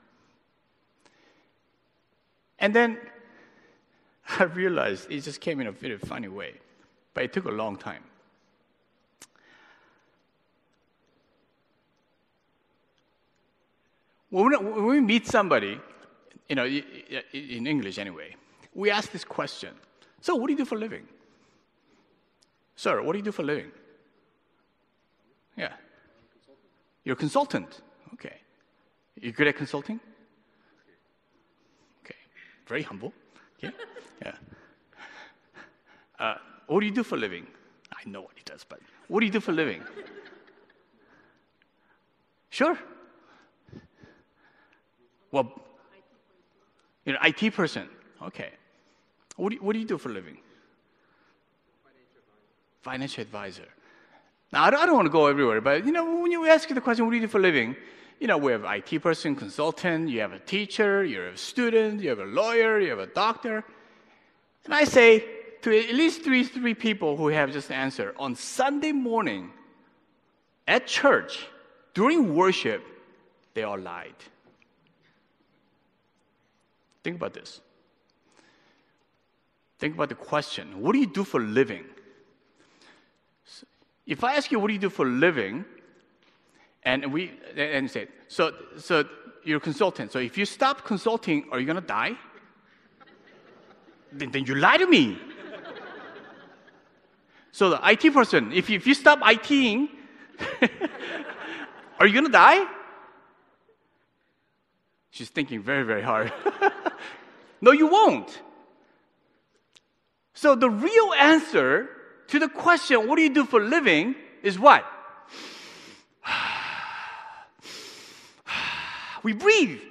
And then I realized it just came in a very funny way, but it took a long time. When we meet somebody, you know, in English anyway, we ask this question. So, what do you do for a living? Sir, what do you do for a living? Yeah. You're a consultant. Okay. You good at consulting? Okay. Very humble. Okay. Yeah. Uh, what do you do for a living? I know what he does, but what do you do for a living? Sure. Well, you're an IT person. Okay. What do you, what do, you do for a living? Financial advisor. Now, I don't, I don't want to go everywhere, but you know, when you ask the question, what do you do for a living? You know, we have IT person, consultant, you have a teacher, you're a student, you have a lawyer, you have a doctor. And I say to at least three, three people who have just answered, on Sunday morning at church, during worship, they all lied. Think about this. Think about the question what do you do for a living? If I ask you, what do you do for a living? And we and say, so so you're a consultant. So if you stop consulting, are you gonna die? then, then you lie to me. so the IT person, if you, if you stop ITing, are you gonna die? She's thinking very, very hard. no, you won't. So the real answer to the question, what do you do for living, is what? we breathe,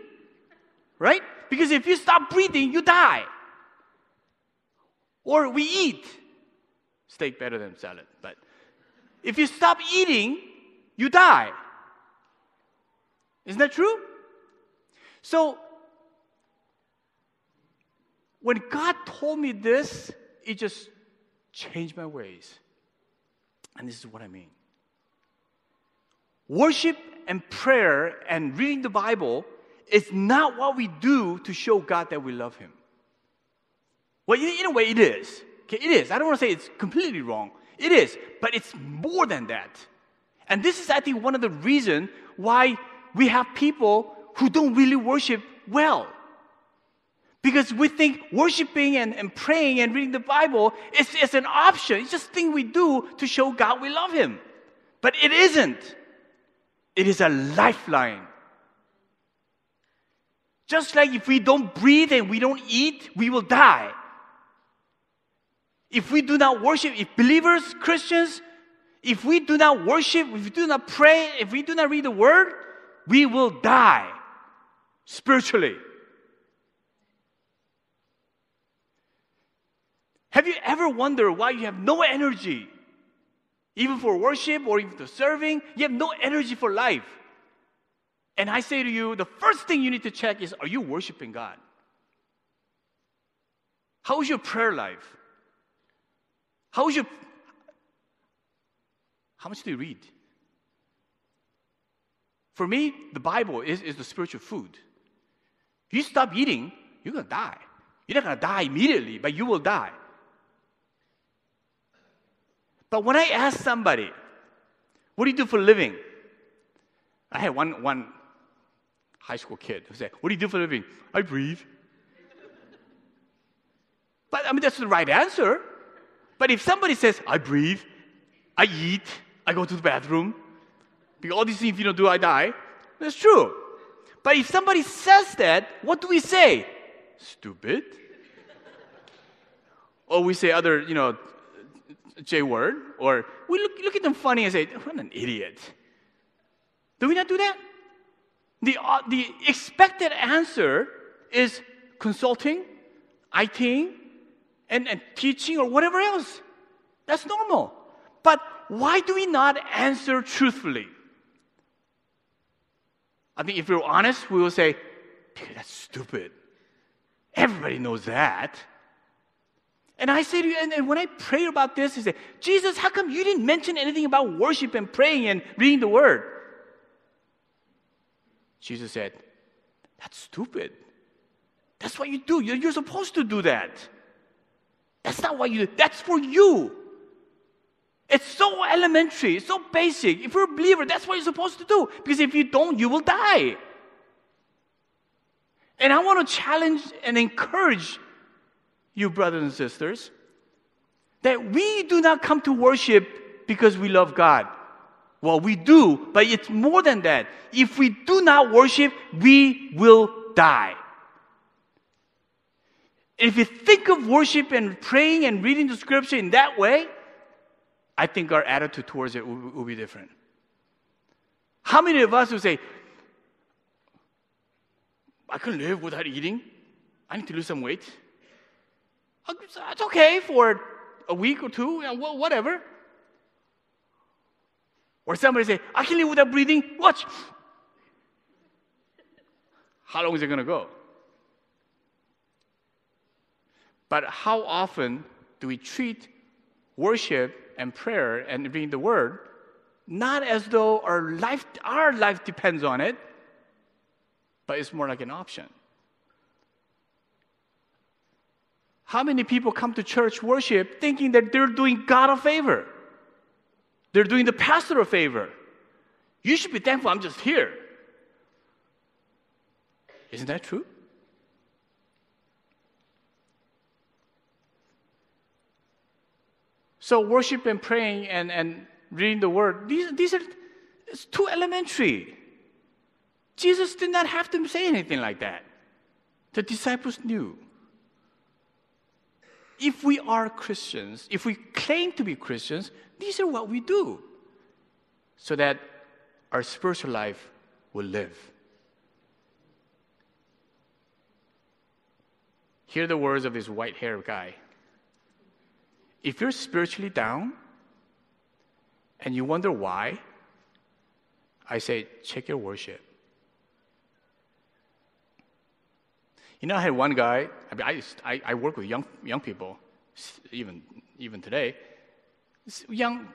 right? Because if you stop breathing, you die. Or we eat. Steak better than salad, but if you stop eating, you die. Isn't that true? So, when God told me this, it just changed my ways. And this is what I mean worship and prayer and reading the Bible is not what we do to show God that we love Him. Well, in a way, it is. Okay, it is. I don't want to say it's completely wrong. It is, but it's more than that. And this is, I think, one of the reasons why we have people who don't really worship well. Because we think worshiping and, and praying and reading the Bible is, is an option. It's just a thing we do to show God we love Him. But it isn't. It is a lifeline. Just like if we don't breathe and we don't eat, we will die. If we do not worship, if believers, Christians, if we do not worship, if we do not pray, if we do not read the word, we will die spiritually. Have you ever wondered why you have no energy? Even for worship or even for serving, you have no energy for life. And I say to you, the first thing you need to check is are you worshiping God? How is your prayer life? How is your how much do you read? For me, the Bible is, is the spiritual food. If you stop eating, you're going to die. You're not going to die immediately, but you will die. But when I ask somebody, what do you do for a living? I had one, one high school kid who said, What do you do for a living? I breathe. but I mean, that's the right answer. But if somebody says, I breathe, I eat, I go to the bathroom. Because all these things, if you don't do, I die. That's true. But if somebody says that, what do we say? Stupid. or we say other, you know, J word, or we look, look at them funny and say, what an idiot. Do we not do that? The, uh, the expected answer is consulting, IT, and, and teaching, or whatever else. That's normal. But why do we not answer truthfully? I think if we're honest, we will say, because that's stupid. Everybody knows that. And I say to you, and, and when I pray about this, I say, Jesus, how come you didn't mention anything about worship and praying and reading the word? Jesus said, That's stupid. That's what you do. You're, you're supposed to do that. That's not what you do. That's for you. It's so elementary, it's so basic. If you're a believer, that's what you're supposed to do. Because if you don't, you will die. And I want to challenge and encourage you, brothers and sisters, that we do not come to worship because we love God. Well, we do, but it's more than that. If we do not worship, we will die. If you think of worship and praying and reading the scripture in that way, I think our attitude towards it will, will be different. How many of us would say, I can live without eating? I need to lose some weight. It's okay for a week or two, whatever. Or somebody say, I can live without breathing. Watch. How long is it going to go? But how often do we treat worship and prayer and reading the word not as though our life, our life depends on it, but it's more like an option? How many people come to church worship thinking that they're doing God a favor? They're doing the pastor a favor. You should be thankful I'm just here. Isn't that true? So, worship and praying and, and reading the word, these, these are it's too elementary. Jesus did not have to say anything like that. The disciples knew if we are Christians, if we claim to be Christians, these are what we do so that our spiritual life will live. Hear the words of this white haired guy. If you're spiritually down and you wonder why, I say, check your worship. You know, I had one guy, I, mean, I, I, I work with young, young people, even, even today. This young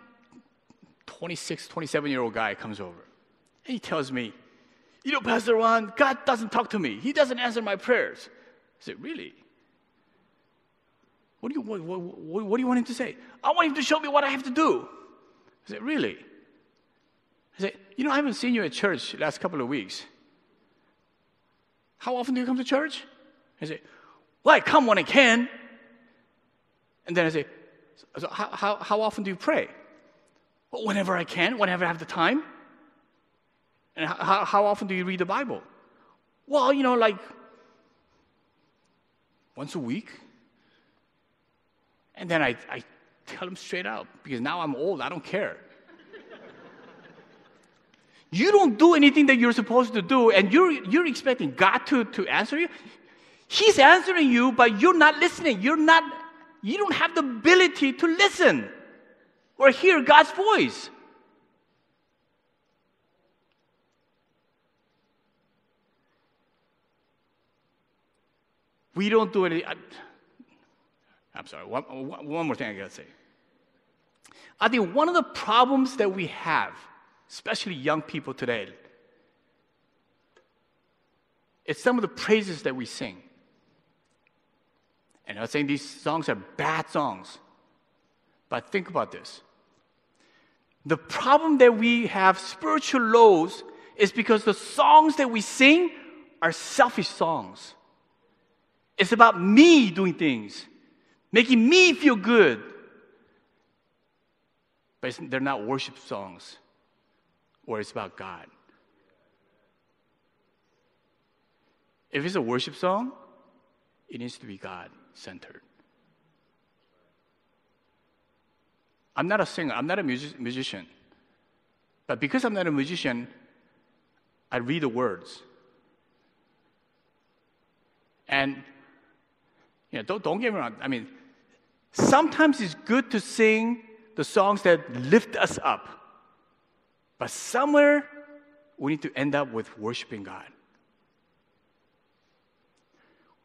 26, 27 year old guy comes over. And he tells me, You know, Pastor Juan, God doesn't talk to me. He doesn't answer my prayers. I said, Really? What do, you, what, what, what do you want him to say? I want him to show me what I have to do. I said, Really? I said, You know, I haven't seen you at church last couple of weeks. How often do you come to church? I say, Well, I come when I can. And then I say, so how, how, how often do you pray? Well, whenever I can, whenever I have the time. And how, how often do you read the Bible? Well, you know, like once a week. And then I, I tell him straight out because now I'm old, I don't care. you don't do anything that you're supposed to do, and you're, you're expecting God to, to answer you. He's answering you, but you're not listening. You're not, you don't have the ability to listen or hear God's voice. We don't do any. I'm sorry, one, one more thing I gotta say. I think one of the problems that we have, especially young people today, is some of the praises that we sing. And I'm not saying these songs are bad songs, but think about this. The problem that we have spiritual lows is because the songs that we sing are selfish songs. It's about me doing things, making me feel good. but they're not worship songs or it's about God. If it's a worship song, it needs to be God centered. I'm not a singer, I'm not a music- musician. But because I'm not a musician, I read the words. And you know, don't, don't get me wrong. I mean, sometimes it's good to sing the songs that lift us up. But somewhere we need to end up with worshiping God.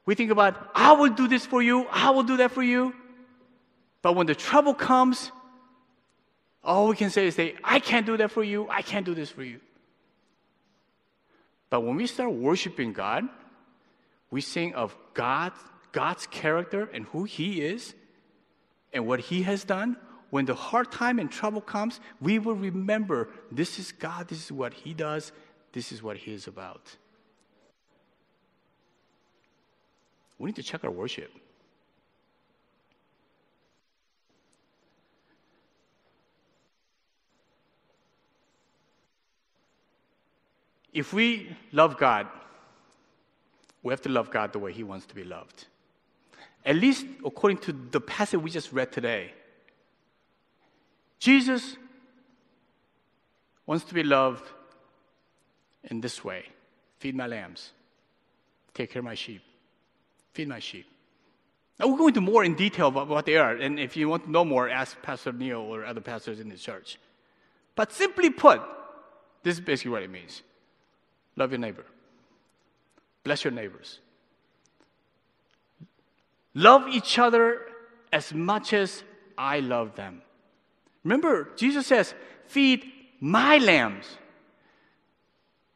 We think about, I will do this for you, I will do that for you. But when the trouble comes, all we can say is I can't do that for you, I can't do this for you. But when we start worshiping God, we sing of God, God's character and who He is and what He has done. When the hard time and trouble comes, we will remember this is God, this is what He does, this is what He is about. We need to check our worship. If we love God, we have to love God the way He wants to be loved. At least according to the passage we just read today. Jesus wants to be loved in this way feed my lambs, take care of my sheep, feed my sheep. Now, we'll go into more in detail about what they are, and if you want to know more, ask Pastor Neil or other pastors in the church. But simply put, this is basically what it means love your neighbor, bless your neighbors, love each other as much as I love them. Remember, Jesus says, feed my lambs,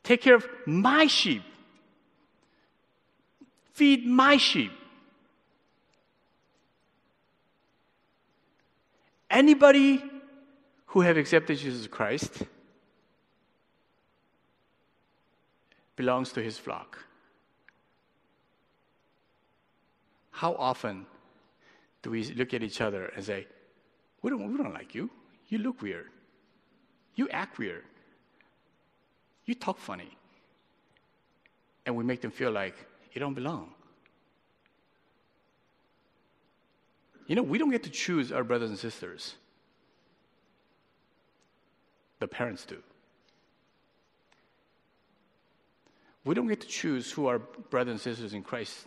take care of my sheep, feed my sheep. Anybody who have accepted Jesus Christ belongs to his flock. How often do we look at each other and say, we don't, we don't like you. You look weird. You act weird. You talk funny. And we make them feel like you don't belong. You know, we don't get to choose our brothers and sisters. The parents do. We don't get to choose who our brothers and sisters in Christ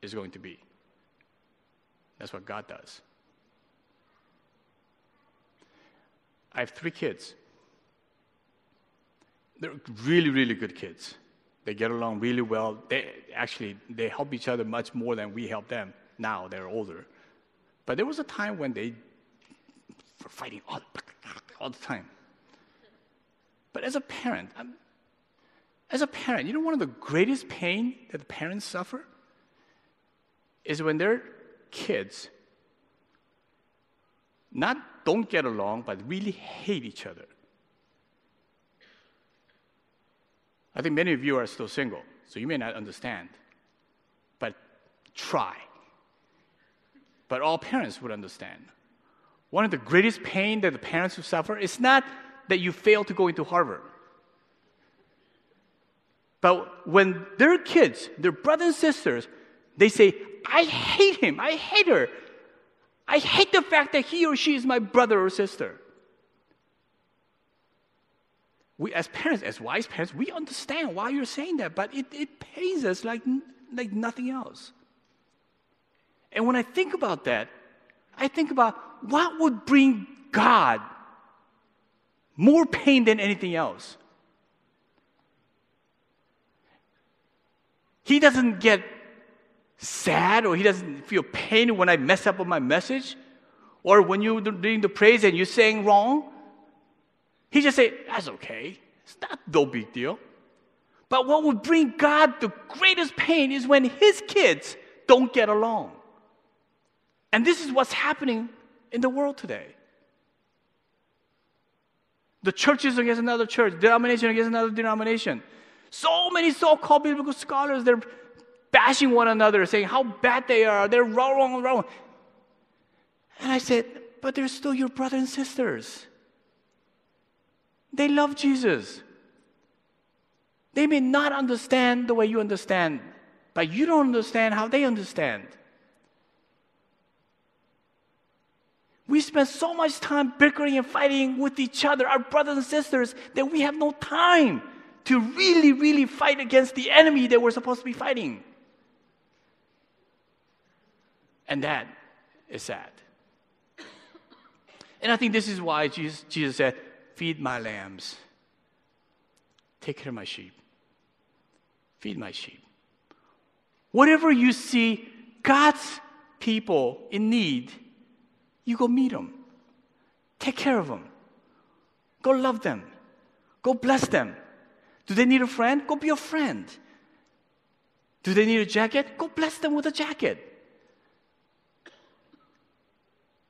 is going to be. That's what God does. I have three kids. They're really, really good kids. They get along really well. They actually they help each other much more than we help them. Now they're older, but there was a time when they were fighting all, all the time. But as a parent, I'm, as a parent, you know one of the greatest pain that the parents suffer is when their kids not don't get along, but really hate each other. I think many of you are still single, so you may not understand. But try. But all parents would understand. One of the greatest pain that the parents will suffer is not that you fail to go into Harvard. But when their kids, their brothers and sisters, they say, I hate him, I hate her. I hate the fact that he or she is my brother or sister. We, as parents, as wise parents, we understand why you're saying that, but it, it pains us like, like nothing else. And when I think about that, I think about what would bring God more pain than anything else. He doesn't get sad or he doesn't feel pain when I mess up on my message or when you're doing the praise and you're saying wrong. He just say, that's okay. It's not no big deal. But what would bring God the greatest pain is when his kids don't get along. And this is what's happening in the world today. The churches against another church, denomination against another denomination. So many so-called biblical scholars, they're bashing one another, saying how bad they are, they're wrong, wrong, wrong. And I said, but they're still your brothers and sisters. They love Jesus. They may not understand the way you understand, but you don't understand how they understand. We spend so much time bickering and fighting with each other, our brothers and sisters, that we have no time to really, really fight against the enemy that we're supposed to be fighting. And that is sad. And I think this is why Jesus, Jesus said, Feed my lambs, take care of my sheep. Feed my sheep. Whatever you see God's people in need, you go meet them. Take care of them. Go love them. Go bless them. Do they need a friend? Go be a friend. Do they need a jacket? Go bless them with a jacket.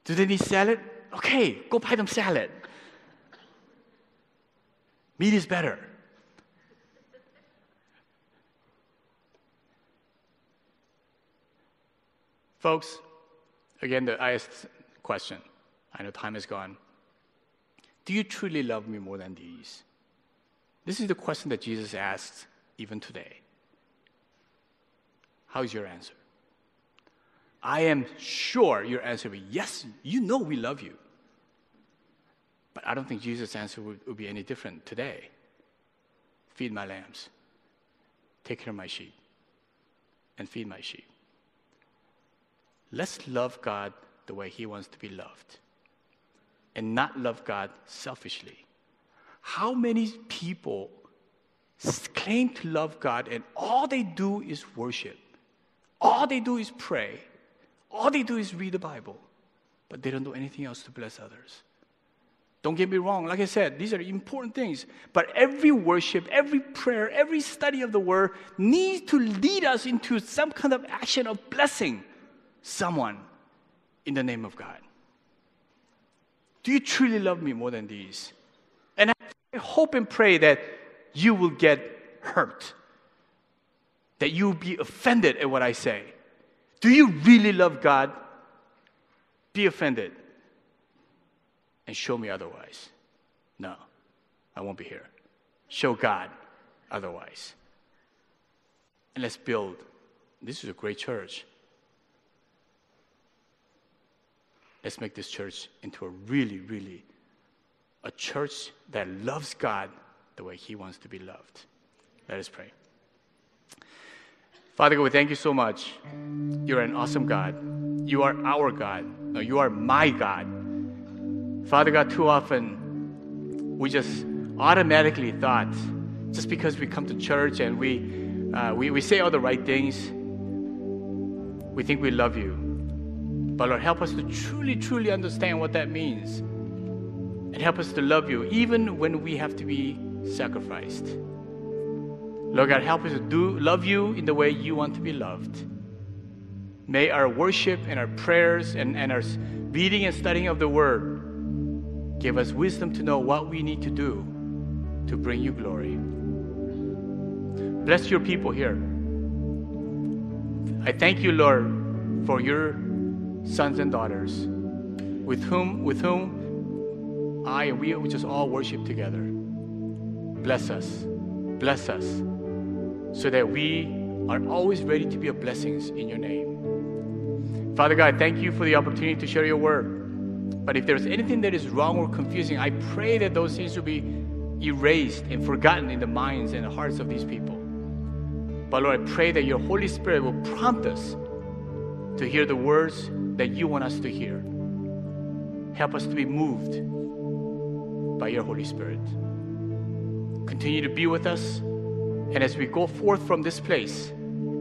Do they need salad? Okay, go buy them salad. Meat is better. Folks, again, the I asked question. I know time is gone. Do you truly love me more than these? This is the question that Jesus asks even today. How is your answer? I am sure your answer will be yes, you know we love you. But I don't think Jesus' answer would, would be any different today. Feed my lambs, take care of my sheep, and feed my sheep. Let's love God the way He wants to be loved and not love God selfishly. How many people claim to love God and all they do is worship? All they do is pray. All they do is read the Bible, but they don't do anything else to bless others. Don't get me wrong, like I said, these are important things. But every worship, every prayer, every study of the word needs to lead us into some kind of action of blessing someone in the name of God. Do you truly love me more than these? And I hope and pray that you will get hurt, that you will be offended at what I say. Do you really love God? Be offended and show me otherwise. No, I won't be here. Show God otherwise. And let's build. This is a great church. Let's make this church into a really, really a church that loves God the way He wants to be loved. Let us pray. Father God, we thank you so much. You're an awesome God. You are our God. No, you are my God. Father God, too often we just automatically thought, just because we come to church and we, uh, we, we say all the right things, we think we love you. But Lord, help us to truly, truly understand what that means. And help us to love you even when we have to be sacrificed. Lord God, help us to do love you in the way you want to be loved. May our worship and our prayers and, and our reading and studying of the word give us wisdom to know what we need to do to bring you glory. Bless your people here. I thank you, Lord, for your sons and daughters with whom with whom I and we, we just all worship together. Bless us. Bless us so that we are always ready to be a blessings in your name. Father God, thank you for the opportunity to share your word. But if there's anything that is wrong or confusing, I pray that those things will be erased and forgotten in the minds and the hearts of these people. But Lord, I pray that your Holy Spirit will prompt us to hear the words that you want us to hear. Help us to be moved by your Holy Spirit. Continue to be with us. And as we go forth from this place,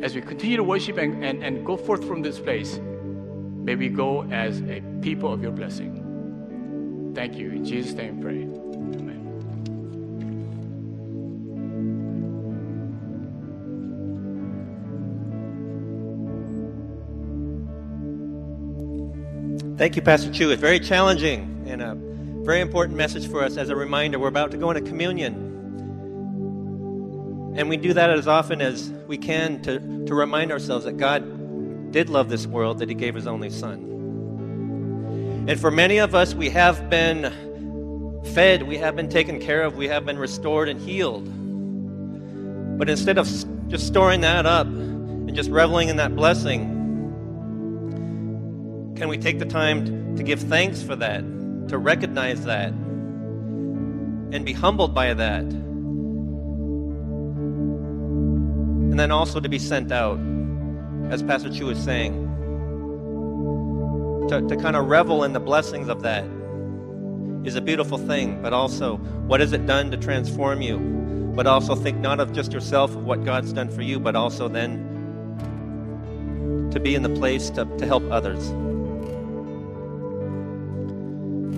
as we continue to worship and, and, and go forth from this place, may we go as a people of your blessing. Thank you. In Jesus' name pray. Amen. Thank you, Pastor Chu. It's very challenging and a very important message for us as a reminder. We're about to go into communion. And we do that as often as we can to, to remind ourselves that God did love this world, that He gave His only Son. And for many of us, we have been fed, we have been taken care of, we have been restored and healed. But instead of just storing that up and just reveling in that blessing, can we take the time to give thanks for that, to recognize that, and be humbled by that? And then also to be sent out, as Pastor Chu was saying, to, to kind of revel in the blessings of that is a beautiful thing, but also what has it done to transform you? But also think not of just yourself, of what God's done for you, but also then to be in the place to, to help others.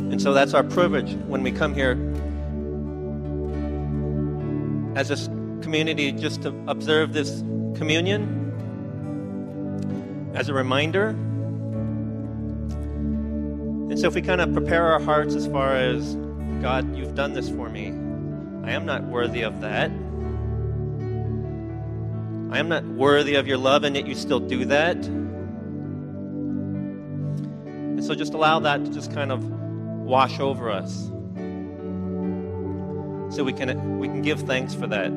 And so that's our privilege when we come here as a community just to observe this communion as a reminder and so if we kind of prepare our hearts as far as, God, you've done this for me, I am not worthy of that. I am not worthy of your love, and yet you still do that. And so just allow that to just kind of wash over us. So we can we can give thanks for that.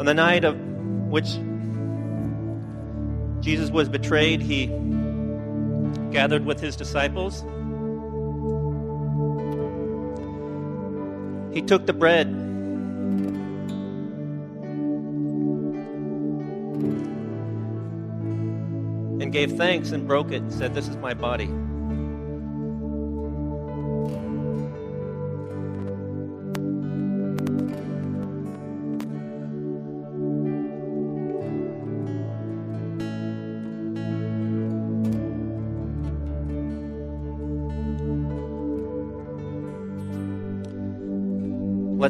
On the night of which Jesus was betrayed, he gathered with his disciples. He took the bread. And gave thanks and broke it and said, This is my body.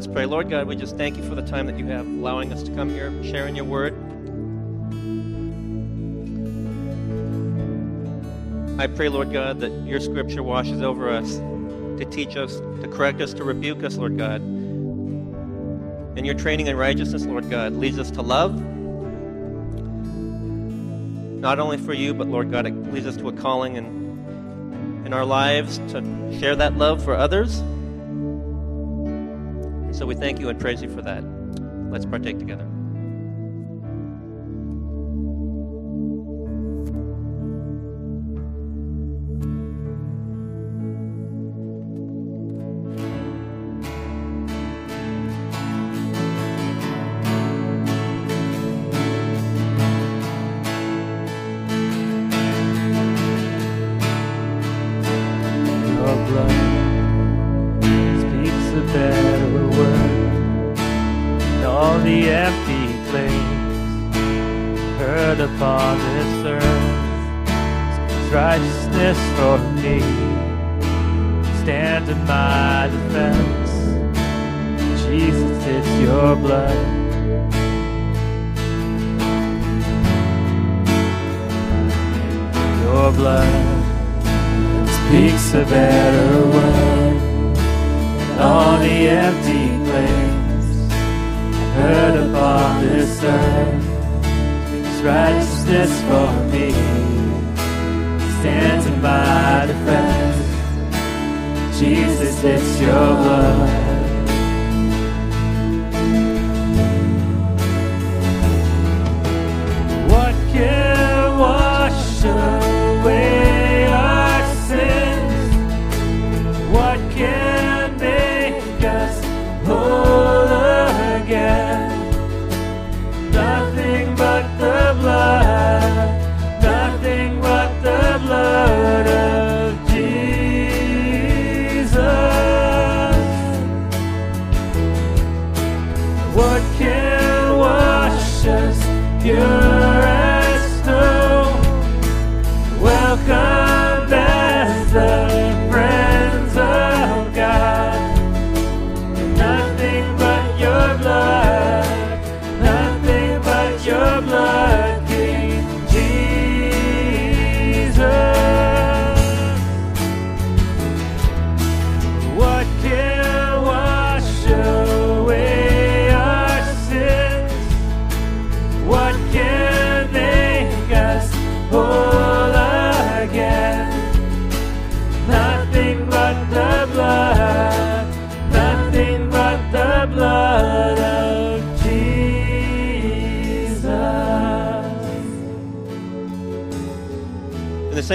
Let's pray. Lord God, we just thank you for the time that you have allowing us to come here, sharing your word. I pray, Lord God, that your scripture washes over us to teach us, to correct us, to rebuke us, Lord God. And your training in righteousness, Lord God, leads us to love, not only for you, but Lord God, it leads us to a calling in, in our lives to share that love for others. So we thank you and praise you for that. Let's partake together.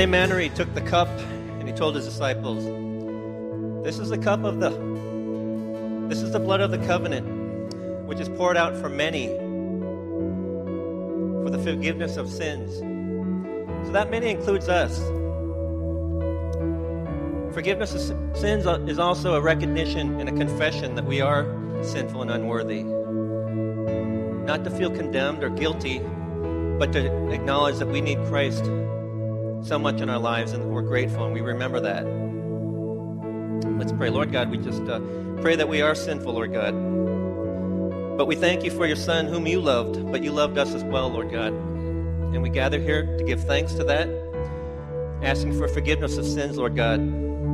Same manner, he took the cup and he told his disciples, This is the cup of the this is the blood of the covenant, which is poured out for many for the forgiveness of sins. So that many includes us. Forgiveness of sins is also a recognition and a confession that we are sinful and unworthy. Not to feel condemned or guilty, but to acknowledge that we need Christ so much in our lives and we're grateful and we remember that. Let's pray. Lord God, we just uh, pray that we are sinful, Lord God. But we thank you for your Son, whom you loved, but you loved us as well, Lord God. And we gather here to give thanks to that, asking for forgiveness of sins, Lord God,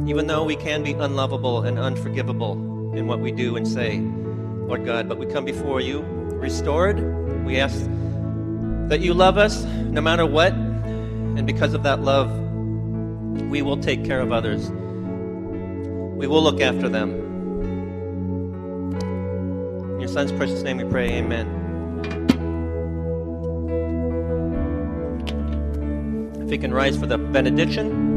even though we can be unlovable and unforgivable in what we do and say, Lord God. But we come before you restored. We ask that you love us no matter what, and because of that love, we will take care of others. We will look after them. In your son's precious name we pray, amen. If we can rise for the benediction.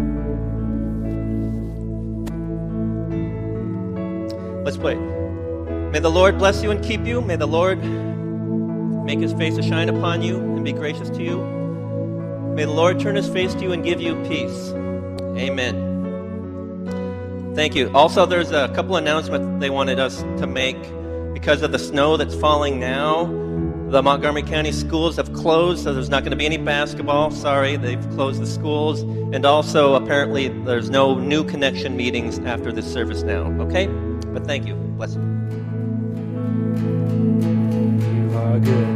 Let's pray. May the Lord bless you and keep you. May the Lord make his face to shine upon you and be gracious to you. May the Lord turn his face to you and give you peace. Amen. Thank you. Also, there's a couple announcements they wanted us to make. Because of the snow that's falling now, the Montgomery County schools have closed, so there's not going to be any basketball. Sorry, they've closed the schools. And also, apparently, there's no new connection meetings after this service now. Okay? But thank you. Bless you. You are good.